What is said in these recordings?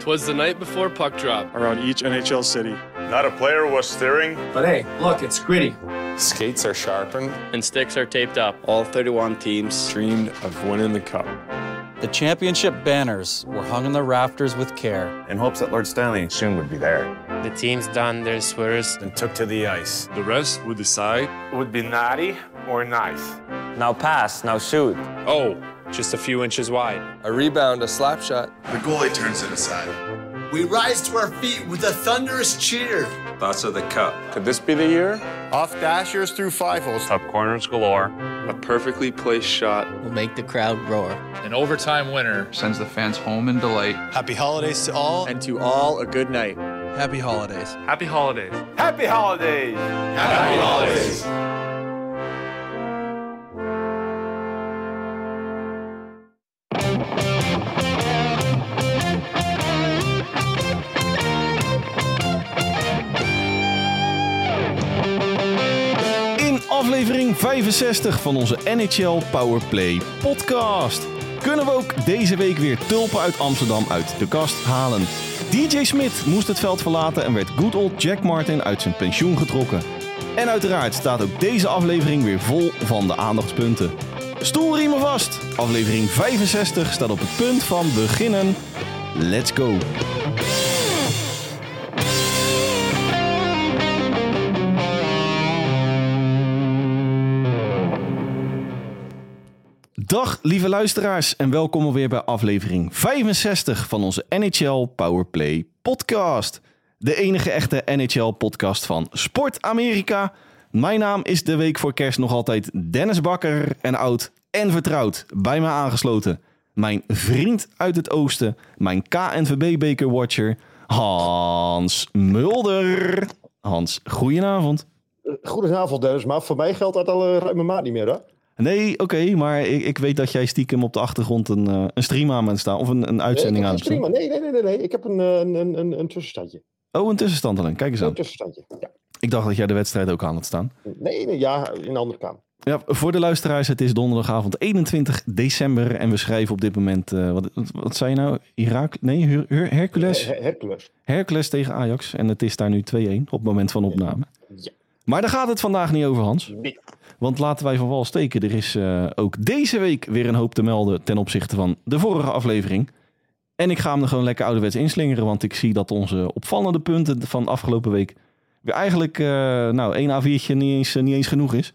'Twas the night before puck drop. around each NHL city. Not a player was steering. But hey, look, it's gritty. Skates are sharpened. And sticks are taped up. All 31 teams Dreamed of winning the cup. The championship banners were hung in the rafters with care. in hopes that Lord Stanley soon would be there. The teams donned their sweaters. And took to the ice. The rest would decide Would be naughty or nice. Now pass, now shoot. Oh, just a few inches wide. A rebound, a slap shot. The goalie turns it aside. We rise to our feet with a thunderous cheer. Thoughts of the cup. Could this be the year? Off dashers through five holes. Top corners galore. A perfectly placed shot. will make the crowd roar. An overtime winner sends the fans home in delight. Happy holidays to all. And to all a good night. Happy holidays. Happy holidays. Happy holidays. Happy holidays. In aflevering 65 van onze NHL Powerplay podcast kunnen we ook deze week weer tulpen uit Amsterdam uit de kast halen. DJ Smit moest het veld verlaten en werd good old Jack Martin uit zijn pensioen getrokken. En uiteraard staat ook deze aflevering weer vol van de aandachtspunten. Stoelriemen vast! Aflevering 65 staat op het punt van beginnen. Let's go! Dag lieve luisteraars en welkom alweer bij aflevering 65 van onze NHL Powerplay podcast. De enige echte NHL podcast van Sport Amerika. Mijn naam is de week voor kerst nog altijd Dennis Bakker en oud en vertrouwd bij me aangesloten. Mijn vriend uit het oosten, mijn KNVB Beker Watcher Hans Mulder. Hans, goedenavond. Goedenavond Dennis, maar voor mij geldt dat al een ruime maat niet meer hè? Nee, oké, maar ik, ik weet dat jij stiekem op de achtergrond een, uh, een stream aan bent staan. Of een, een uitzending aan het staan. Nee, nee, nee, nee, nee. Ik heb een, een, een, een tussenstandje. Oh, een tussenstand alleen. Kijk eens aan. Een tussenstandje, ja. Ik dacht dat jij de wedstrijd ook aan had staan. Nee, nee ja, in een andere kamer. Ja, voor de luisteraars, het is donderdagavond 21 december en we schrijven op dit moment, uh, wat, wat zei je nou? Irak? Nee, Her Her Hercules? Her Hercules. Hercules tegen Ajax en het is daar nu 2-1 op het moment van opname. Ja. Maar daar gaat het vandaag niet over, Hans. Nee. Want laten wij van wal steken, er is uh, ook deze week weer een hoop te melden ten opzichte van de vorige aflevering. En ik ga hem er gewoon lekker ouderwets inslingeren, want ik zie dat onze opvallende punten van afgelopen week weer eigenlijk, uh, nou, één A4'tje niet eens, uh, niet eens genoeg is.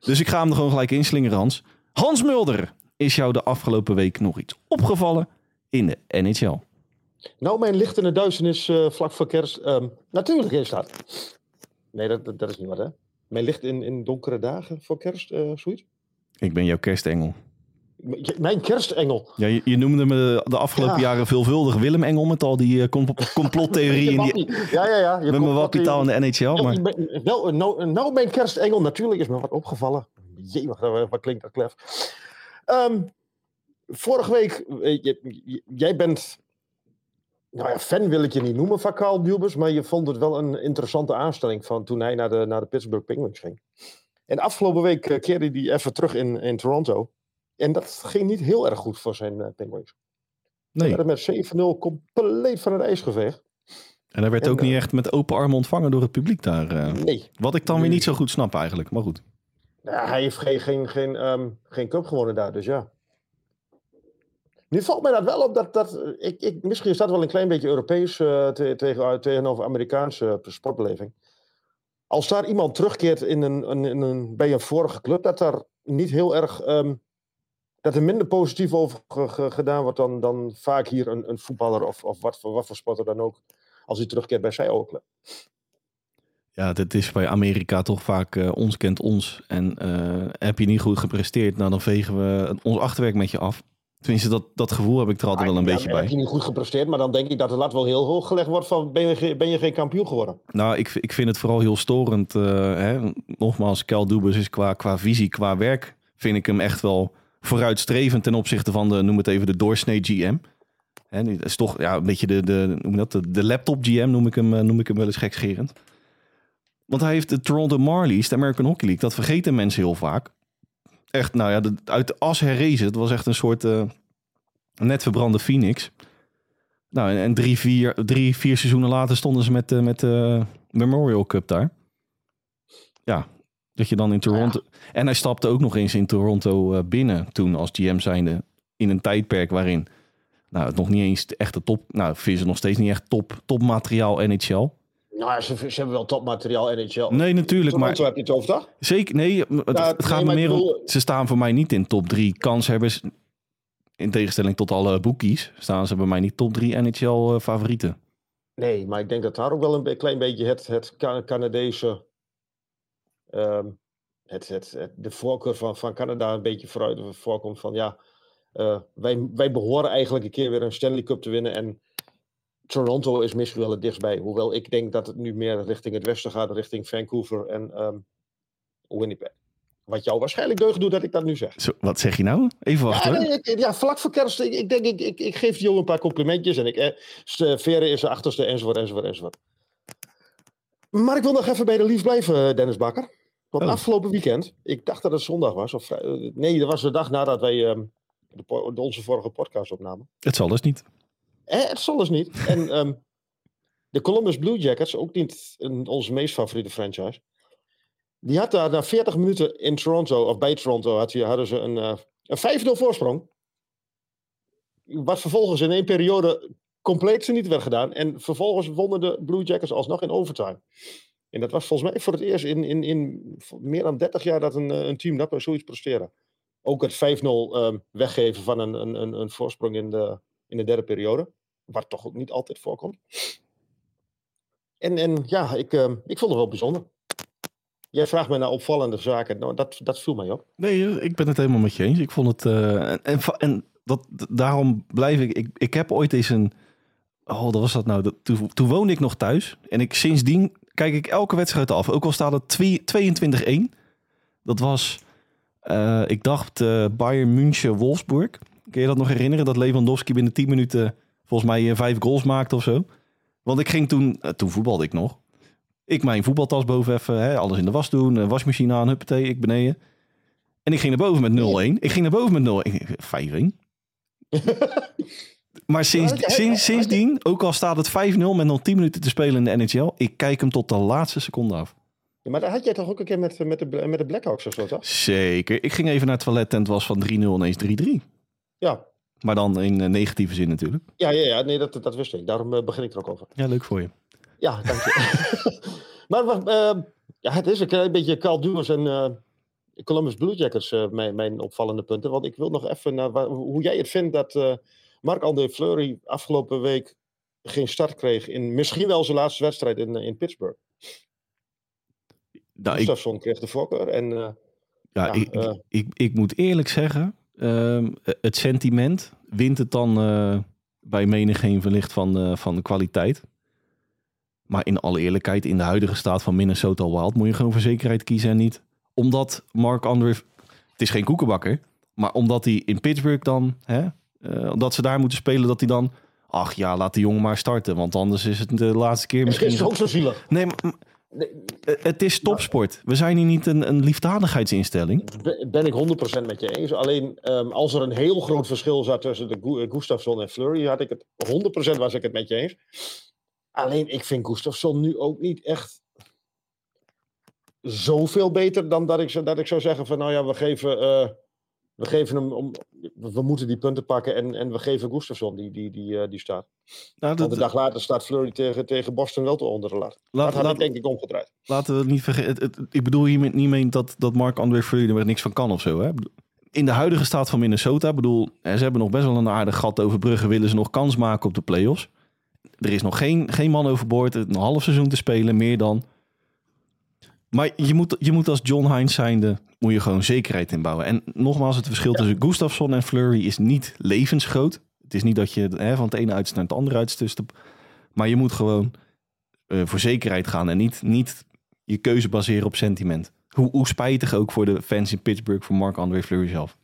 Dus ik ga hem er gewoon gelijk inslingeren, Hans. Hans Mulder, is jou de afgelopen week nog iets opgevallen in de NHL? Nou, mijn licht in uh, vlak voor kerst. Um, natuurlijk is dat. Nee, dat, dat, dat, is niet wat, hè? Mijn licht in, in donkere dagen voor kerst, uh, zoiets? Ik ben jouw kerstengel. Mijn kerstengel? Ja, je, je noemde me de afgelopen ja. jaren veelvuldig Willem Engel met al die uh, complottheorieën. ja, ja, ja. Je met mijn wappitaal in de NHL. Maar... Nou, nou, nou, mijn kerstengel, natuurlijk is me wat opgevallen. Jee, wat, wat klinkt dat klef. Um, vorige week, je, jij bent nou ja, fan wil ik je niet noemen van Carl Dubus, maar je vond het wel een interessante aanstelling van toen hij naar de, naar de Pittsburgh Penguins ging. En afgelopen week uh, keerde hij even terug in, in Toronto. En dat ging niet heel erg goed voor zijn uh, Penguins. Nee. Ze werden met 7-0 compleet van het ijs geveegd. En hij werd en, ook niet echt met open armen ontvangen door het publiek daar. uh, nee. Wat ik dan weer niet zo goed snap eigenlijk, maar goed. Nou, hij heeft geen, geen, geen, um, geen cup gewonnen daar, dus ja. Nu valt mij dat wel op dat, dat ik, ik, misschien is dat wel een klein beetje Europees tegen, tegenover Amerikaanse sportbeleving. Als daar iemand terugkeert in een, een, een, bij een vorige club, dat daar niet heel erg, um, dat er minder positief over ge, ge, gedaan wordt dan, dan vaak hier een, een voetballer of, of wat, voor, wat voor sporter dan ook, als hij terugkeert bij zijn oude club. Ja, dat is bij Amerika toch vaak ons kent ons. En heb je niet goed gepresteerd, nou dan vegen we ons achterwerk met je af. Tenminste, dat, dat gevoel heb ik er altijd ah, wel een ja, beetje bij. Heb je niet goed gepresteerd, maar dan denk ik dat de lat wel heel hoog gelegd wordt van ben je, ben je geen kampioen geworden? Nou, ik, ik vind het vooral heel storend. Uh, hè? Nogmaals, Kel Dubus is qua, qua visie, qua werk, vind ik hem echt wel vooruitstrevend ten opzichte van de, noem het even, de doorsnee GM. Hè, dat is toch ja, een beetje de, de, noem dat, de, de laptop GM, noem ik, hem, noem ik hem wel eens gekscherend. Want hij heeft de Toronto Marlies, de American Hockey League, dat vergeten mensen heel vaak. Echt, nou ja, de, uit de as herrezen. Het was echt een soort uh, net verbrande phoenix. Nou, en, en drie, vier, drie, vier seizoenen later stonden ze met, de met de Memorial Cup daar. Ja, dat je dan in Toronto... En hij stapte ook nog eens in Toronto eh, binnen toen als GM zijnde. In een tijdperk waarin nou, het nog niet eens de echte top... Nou, vinden ze nog steeds niet echt top, topmateriaal NHL. Nou, ze, ze hebben wel topmateriaal NHL. Nee, natuurlijk, maar... Heb je het over, toch? Zeker, nee, het, gaat nee, me meer om... Ze staan voor mij niet in top drie kanshebbers. In tegenstelling tot alle boekies staan ze bij mij niet top drie NHL-favorieten. Nee, maar ik denk dat daar ook wel een klein beetje het, het Ca- Canadese. ehm, het, het, het- de voorkeur van, van Canada een beetje vooruit voorkomt van ja. eh, wij, wij behoren eigenlijk een keer weer een Stanley Cup te winnen. En Toronto is misschien wel het dichtstbij. Hoewel ik denk dat het nu meer richting het westen gaat, richting Vancouver en ehm, Winnipeg. Wat jou waarschijnlijk deugd doet dat ik dat nu zeg. Zo, wat zeg je nou? Even wachten. hoor. nee, ik- ja, vlak voor kerst. Ik, ik denk, ik, ik, ik geef Jo een paar complimentjes. En ik, eh, s- Verre is de achterste, enzovoort, enzovoort, enzovoort. Maar ik wil nog even bij de lief blijven, eh, Dennis Bakker. Want Oh. afgelopen weekend, ik dacht dat het zondag was. Of, eh, nee, dat was de dag nadat wij ehm, de- onze vorige podcast opnamen. Het zal dus niet. Eh, het zal dus niet. En ehm, de Columbus Blue Jackets, ook niet een, onze meest favoriete franchise. Die had daar na 40 minuten in Toronto, of bij Toronto, had, hadden ze een, eh, een 5-0 voorsprong. Wat vervolgens in één periode compleet niet werd gedaan. En vervolgens wonnen de Blue Jackets alsnog in overtime. En dat was volgens mij voor het eerst in, in, in meer dan 30 jaar dat een, eh, een team dat zoiets presteerde. Ook het 5-0 ehm, weggeven van een, een, een, een voorsprong in de, in de derde periode. Wat toch ook niet altijd voorkomt. En, en ja, ik, ehm, ik vond het wel bijzonder. Jij vraagt mij naar opvallende zaken. Nou, dat, dat viel mij op. Nee, eh, ik ben het helemaal met je eens. Ik vond het. eh, en, en, dat, daarom blijf ik, ik. Ik heb ooit eens een. Oh, dat was dat nou? Dat, toen, toen woonde ik nog thuis. En ik sindsdien kijk ik elke wedstrijd af. Ook al staat het twee- 22-1. Dat was. ik dacht eh Bayern München Wolfsburg. Kun je dat nog herinneren? Dat Lewandowski binnen 10 minuten volgens mij eh, vijf goals maakte of zo. Want ik ging toen. eh, toen voetbalde ik nog. Ik mijn voetbaltas boven even. Hè, alles in de was doen. eh, wasmachine aan, huppatee, ik beneden. En ik ging naar boven met 0-1. Ik ging naar boven met 0-1. Ik- 5-1. maar sinds, sinds, sindsdien, ook al staat het 5-0 met nog 10 minuten te spelen in de NHL, ik kijk hem tot de laatste seconde af. Ja, maar daar had jij toch ook een keer met, met, de, met de Blackhawks of zo, toch? Zeker. Ik ging even naar het toilet en het was van 3-0 ineens 3-3. Ja, Maar dan in eh, negatieve zin natuurlijk. ja, ja, ja nee, dat, dat wist ik. Daarom eh, begin ik er ook over. Ja, leuk voor je. Ja, dank je. maar ehm, ja, het is een beetje Carl en eh, Columbus Blue Jackets mijn, mijn opvallende punten. Want ik wil nog even naar waar- hoe jij het vindt dat Marc-André Fleury afgelopen week geen start kreeg in misschien wel zijn laatste wedstrijd in, in Pittsburgh. Nou, ik, Gustafsson kreeg de voorkeur en... ja, ja, ik, ik, ik, ik moet eerlijk zeggen, ehm, het sentiment wint het dan eh, bij menigeen wellicht van, eh, van de kwaliteit. Maar in alle eerlijkheid, in de huidige staat van Minnesota Wild moet je gewoon voor zekerheid kiezen en niet. Omdat Mark André, het is geen koekenbakker, maar omdat hij in Pittsburgh dan, hè, eh, dat ze daar moeten spelen, dat hij dan, ach ja, laat de jongen maar starten, want anders is het de laatste keer Het is misschien. ook zo zielig. Nee, maar het is topsport. We zijn hier niet een, een liefdadigheidsinstelling. Be- Ben ik 100% met je eens. Alleen ehm, als er een heel groot verschil zat tussen de eh, Gustafsson en Fleury, had ik het 100% was ik het met je eens. Alleen ik vind Gustafsson nu ook niet echt zoveel beter dan dat ik, dat ik zou zeggen van nou ja, we geven, eh, we geven hem om, we moeten die punten pakken en, en we geven Gustafsson die, die, die, eh, die staat. Nou, Want de dag later staat Fleury tegen, tegen Boston wel te onder de lat. Laat- dat had laat- ik denk ik omgedraaid. laten we het niet vergeten. Ik bedoel hier niet mee dat, dat Mark André Fleury er niks van kan of zo. Hè? In de huidige staat van Minnesota, bedoel, hè, ze hebben nog best wel een aardig gat over bruggen. Willen ze nog kans maken op de playoffs? Er is nog geen, geen man overboord. Een half seizoen te spelen, meer dan. Maar je moet, je moet als John Hines zijnde, moet je gewoon zekerheid inbouwen. En nogmaals, het verschil tussen Gustafsson en Fleury is niet levensgroot. Het is niet dat je hè, van het ene uiterste naar het andere uiterste... Maar je moet gewoon eh, voor zekerheid gaan en niet, niet je keuze baseren op sentiment. Hoe, hoe spijtig ook voor de fans in Pittsburgh voor Marc-André Fleury zelf.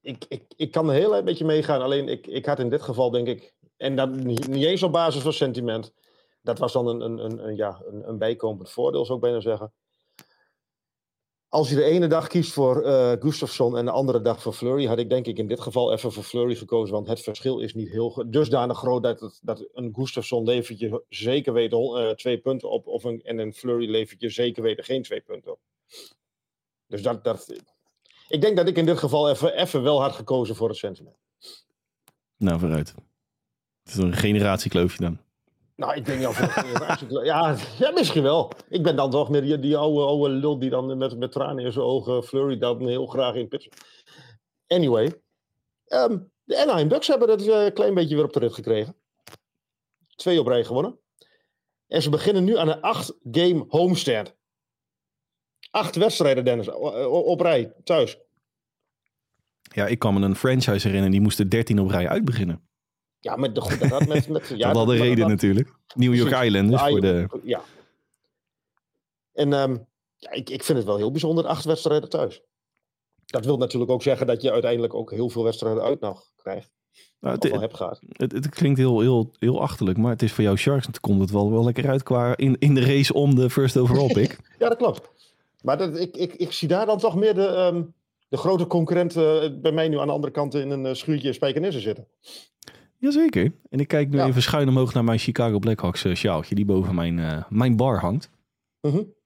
ik, ik, ik kan er heel erg met je meegaan. Alleen ik, ik had in dit geval denk ik, en dat niet, niet eens op basis van sentiment. Dat was dan een, een, een, een, ja, een, een bijkomend voordeel, zou ik bijna zeggen. Als je de ene dag kiest voor uh, Gustafsson en de andere dag voor Flurry, had ik denk ik in dit geval even voor Flurry gekozen. Want het verschil is niet heel dusdanig groot dat, dat een Gustafsson levert je zeker weten uh, twee punten op. Of een, en een Flurry levert je zeker weten geen twee punten op. Dus dat, ik denk dat ik in dit geval even, even wel had gekozen voor het sentiment. Nou, vooruit. Het is een generatiekloofje dan. Nou, ik denk het ja, ja, misschien wel. Ik ben dan toch meer die, die oude, oude lul die dan met, met tranen in zijn ogen Flurry dan heel graag in pitchen. Anyway. Um, de Anaheim Ducks hebben het een uh, klein beetje weer op de rit gekregen. Twee op rij gewonnen. En ze beginnen nu aan een acht-game homestand. Acht wedstrijden, Dennis, op rij, thuis. Ja, ik kan me een franchise herinneren, die moesten 13 op rij uitbeginnen. Ja, maar de, goed, dat had met... met ja, dat had de reden dat, natuurlijk. New York precies. Islanders ja, voor de... Ja. En um, ja, ik, ik vind het wel heel bijzonder, acht wedstrijden thuis. Dat wil natuurlijk ook zeggen dat je uiteindelijk ook heel veel wedstrijden uit nog krijgt. Nou, het, het, hebt gehad. Het, het, klinkt heel, heel, heel achterlijk, maar het is voor jou Sharks. Het komt het wel, wel lekker uit qua in, in de race om de first overall pick. ja, dat klopt. Maar dat, ik, ik, ik zie daar dan toch meer de, um, de grote concurrent uh, bij mij nu aan de andere kant in een uh, schuurtje spijkenissen zitten. Jazeker. En ik kijk nu ja. even schuin omhoog naar mijn Chicago Blackhawks uh, sjaaltje die boven mijn, uh, mijn bar hangt. Mm -hmm.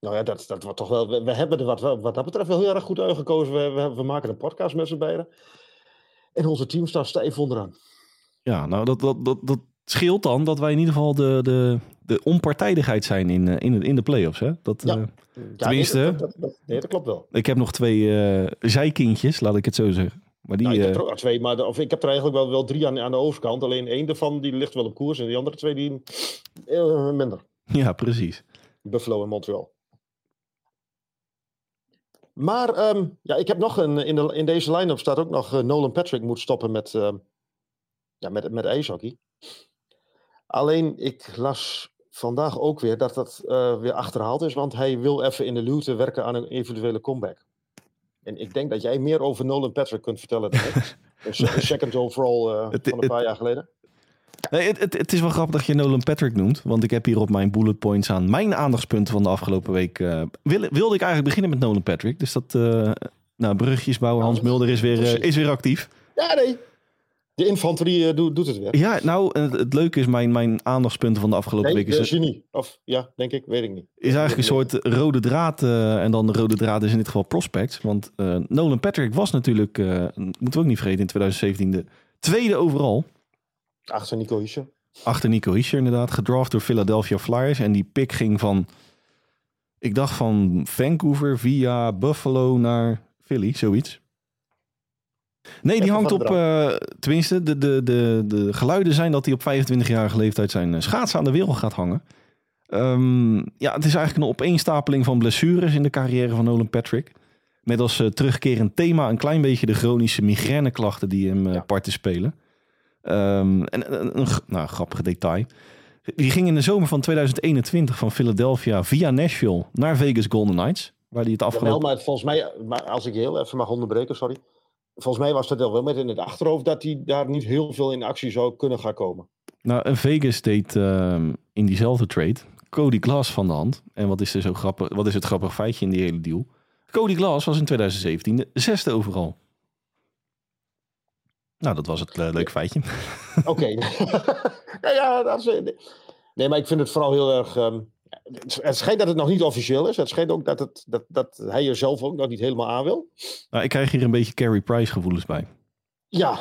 Nou ja, dat, dat wordt toch wel. We, we hebben er wat, wat dat betreft wel heel erg goed uitgekozen. We, we, we maken een podcast met z'n beiden. En onze team staat stijf onderaan. Ja, nou dat, dat, dat, dat scheelt dan dat wij in ieder geval de, de, de onpartijdigheid zijn in, uh, in, in de playoffs. Hè? Dat, ja. uh, tenminste. Nee, dat, dat, nee, dat klopt wel. Ik heb nog twee zijkindjes, laat ik het zo zeggen. Maar die, nou, ik heb er ook twee, maar de, of ik heb er eigenlijk wel, wel drie aan, aan de overkant. Alleen één daarvan die ligt wel op koers en die andere twee die uh, minder. Ja, precies. Buffalo en Montreal. Maar um, ja, ik heb nog een, in, de, in deze line-up staat ook nog uh, Nolan Patrick moet stoppen met, uh, ja, met, met ijshockey. Alleen ik las vandaag ook weer dat dat weer achterhaald is, want hij wil even in de luwte werken aan een eventuele comeback. En ik denk dat jij meer over Nolan Patrick kunt vertellen dan ik. een second overall het, van een paar het, jaar geleden. Nee, het, het, is wel grappig dat je Nolan Patrick noemt. Want ik heb hier op mijn bullet points aan mijn aandachtspunten van de afgelopen week. Uh, wilde, wilde ik eigenlijk beginnen met Nolan Patrick. Dus dat. Nou, brugjes bouwen. Hans Mulder is weer, is weer actief. Ja, nee. De infanterie doet, doet het weer. Ja, nou, het, het, leuke is mijn, mijn aandachtspunten van de afgelopen nee, week. Is de genie. Of ja, denk ik, weet ik niet. Is eigenlijk een soort rode draad. Uh, en dan de rode draad is in dit geval prospects. Want uh, Nolan Patrick was natuurlijk, moeten we ook niet vergeten, in 2017 de tweede overal. Achter Nico Hischer. Achter Nico Hischer inderdaad. Gedraft door Philadelphia Flyers. En die pick ging van, ik dacht van Vancouver via Buffalo naar Philly, zoiets. Nee, die hangt op, uh, tenminste, de, de, de, de geluiden zijn dat hij op 25-jarige leeftijd zijn schaatsen aan de wereld gaat hangen. Um, ja, het is eigenlijk een opeenstapeling van blessures in de carrière van Nolan Patrick. Met als uh, terugkerend thema een klein beetje de chronische migraineklachten die hem uh, ja. parten spelen. Um, en een, een nou, grappig detail. Die ging in de zomer van 2021 van Philadelphia via Nashville naar Vegas Golden Knights. Waar hij het afgelopen... Ja, wel, maar volgens mij, maar als ik heel even mag onderbreken, sorry. Volgens mij was dat wel met in het achterhoofd dat hij daar niet heel veel in actie zou kunnen gaan komen. Nou, Vegas deed uh, in diezelfde trade Cody Glass van de hand. En wat is, er zo grappig, wat is het grappig feitje in die hele deal? Cody Glass was in 2017 de zesde overal. Nou, dat was het uh, leuk feitje. Oké. Okay. ja, ja, dat is... Nee, maar ik vind het vooral heel erg... Um, het schijnt dat het nog niet officieel is. Het schijnt ook dat, het, dat, dat hij er zelf ook nog niet helemaal aan wil. Nou, ik krijg hier een beetje Carey Price gevoelens bij. Ja.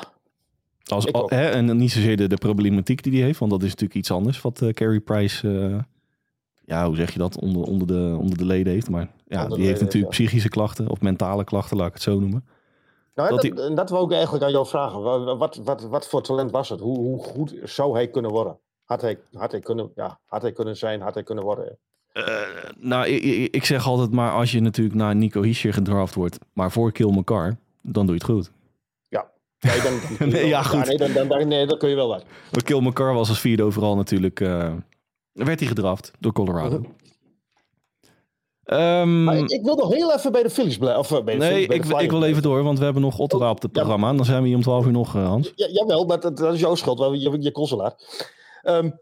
Als, al, hè, en niet zozeer de, de problematiek die hij heeft, want dat is natuurlijk iets anders wat uh, Carey Price, uh, ja, hoe zeg je dat, onder, onder, de, onder de leden heeft. Maar ja, onder die heeft natuurlijk ja. psychische klachten of mentale klachten, laat ik het zo noemen. Nou, dat, dat, dat wil ik eigenlijk aan jou vragen. Wat, wat, wat, wat voor talent was het? Hoe, hoe goed zou hij kunnen worden? Had hij, had, hij kunnen, ja, had hij kunnen zijn, had hij kunnen worden? Uh, nou, ik, ik, zeg altijd maar als je natuurlijk naar Nico Hischer gedraft wordt, maar voor Kill McCarr, dan doe je het goed. Ja. Nee, dan, dan nee, ja, goed. Ja, nee, dan, dan, nee, dat kun je wel wat. Maar Kill McCarr was als vierde overal natuurlijk, uh, werd hij gedraft door Colorado. Uh-huh. Um, maar ik, ik, wil nog heel even bij de Phillies blijven. Of bij de nee, Phillies, bij ik, de ik wil even door, want we hebben nog Ottawa op het programma. Ja, dan zijn we hier om 12 uur nog, Hans. Ja, jawel, maar dat, dat is jouw schuld, je, je consulaar. Um,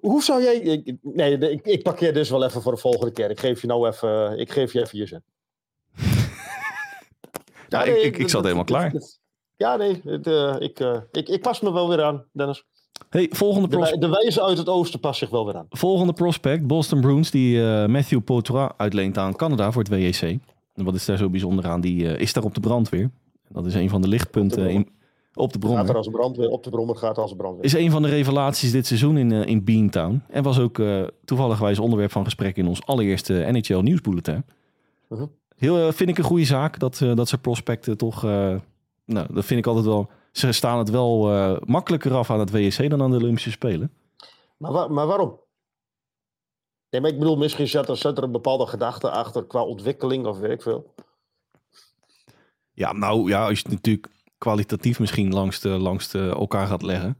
Hoe zou jij... Ik, nee, ik, ik parkeer dus wel even voor de volgende keer. Ik geef je nou even, ik geef je even je zin. ja, ik, ik, ik zat helemaal klaar. Ja, nee, uh, ik, uh, ik, ik pas me wel weer aan, Dennis. Hey, volgende de, de wijze uit het oosten past zich wel weer aan. Volgende prospect, Boston Bruins, die uh, Matthew Poitras uitleent aan Canada voor het WEC. En wat is daar zo bijzonder aan? Die is daar op de brandweer. Dat is een van de lichtpunten in, op de brommer. Gaat er als brandweer, op de brommer gaat als brandweer. Is een van de revelaties dit seizoen in, uh, in Beantown. En was ook uh, toevallig onderwerp van gesprek in ons allereerste NHL nieuwsbulletin. Uh -huh. Heel, uh, vind ik een goede zaak dat, dat ze prospecten toch... nou, dat vind ik altijd wel... Ze staan het wel makkelijker af aan het WEC dan aan de Olympische Spelen. Maar, maar waarom? Nee, maar ik bedoel, misschien zit er, zit er een bepaalde gedachte achter qua ontwikkeling of weet ik veel. Ja, nou ja, als je natuurlijk kwalitatief misschien langs, de, langs de elkaar gaat leggen.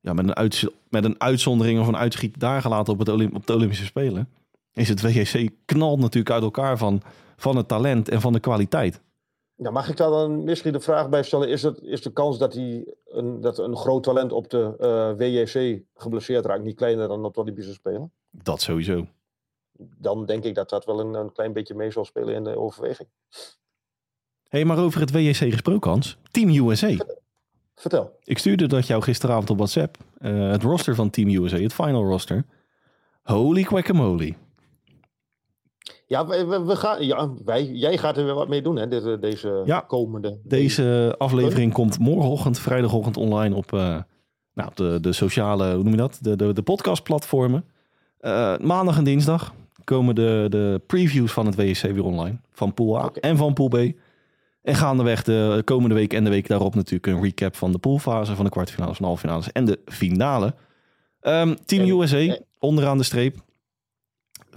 Ja, met een, uit, met een uitzondering of een uitschiet daar gelaten op, het Olymp op de Olympische Spelen. Is het WGC knalt natuurlijk uit elkaar van, van het talent en van de kwaliteit. Ja, mag ik daar dan misschien de vraag bij stellen? Is, het, is de kans dat, die een, dat een groot talent op de uh, WJC geblesseerd raakt niet kleiner dan op de Olympische Spelen? Dat sowieso. Dan denk ik dat dat wel een, een klein beetje mee zal spelen in de overweging. Hey, maar over het WJC gesproken, Hans. Team USA. Vertel. Ik stuurde dat jou gisteravond op WhatsApp. Uh, het roster van Team USA, het final roster. Holy guacamole. Ja, we, we, we gaan, ja wij, jij gaat er weer wat mee doen, hè, deze, deze ja, komende... Deze aflevering komt morgenochtend, vrijdagochtend online op, uh, nou, de, de sociale, hoe noem je dat? De, de, de podcastplatformen. Uh, maandag en dinsdag komen de, de previews van het WSC weer online. Van Pool A okay. en van Pool B. En gaandeweg de komende week en de week daarop natuurlijk een recap van de poolfase, van de kwartfinales, van de halffinales en de finale. Um, Team USA, onderaan de streep. 40%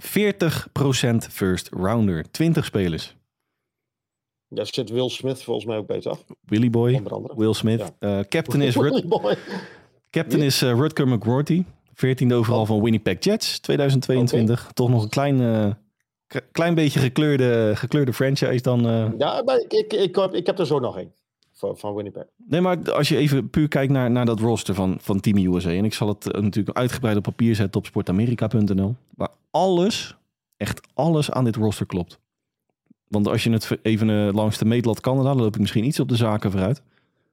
first rounder. 20 spelers. Daar zit Will Smith volgens mij ook bij, toch? Willy Boy, Will Smith. Ja. Uh, captain is, Rut captain is uh, Rutger McGroarty. 14e overal oh. van Winnipeg Jets 2022. Okay. Toch nog een klein, klein beetje gekleurde, gekleurde franchise dan. Uh... Ja, maar ik, ik, ik, ik, heb er zo nog een. Van, van Winnipeg. Nee, maar als je even puur kijkt naar, naar dat roster van, van Team USA. En ik zal het uh, natuurlijk uitgebreid op papier zetten op sportamerika.nl. Maar alles, echt alles aan dit roster klopt. Want als je het even uh, langs de meetlat Canada, dan loop ik misschien iets op de zaken vooruit.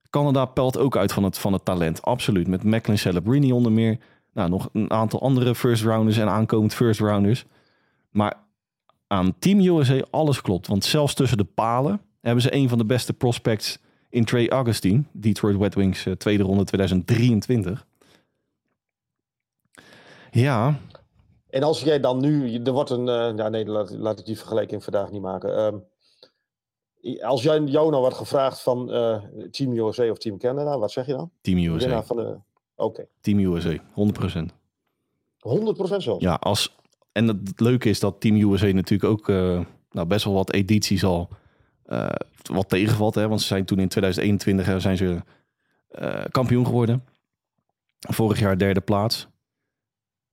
Canada pelt ook uit van het, van het talent, absoluut. Met Macklin Celebrini onder meer. Nou, nog een aantal andere first rounders en aankomend first rounders. Maar aan Team USA alles klopt. Want zelfs tussen de palen hebben ze een van de beste prospects in Trey Augustine. Detroit Red Wings, uh, tweede ronde 2023. Ja. En als jij dan nu, er wordt een, uh, ja nee, laat, laat ik die vergelijking vandaag niet maken. Um, als jij, jou nou wordt gevraagd van uh, Team USA of Team Canada, wat zeg je dan? Team USA. Oké. Okay. Team USA, 100%. 100% zelfs? Ja, als, en het leuke is dat Team USA natuurlijk ook uh, nou, best wel wat edities al uh, wat tegenvalt. Hè, want ze zijn toen in 2021 uh, zijn ze kampioen geworden. Vorig jaar derde plaats.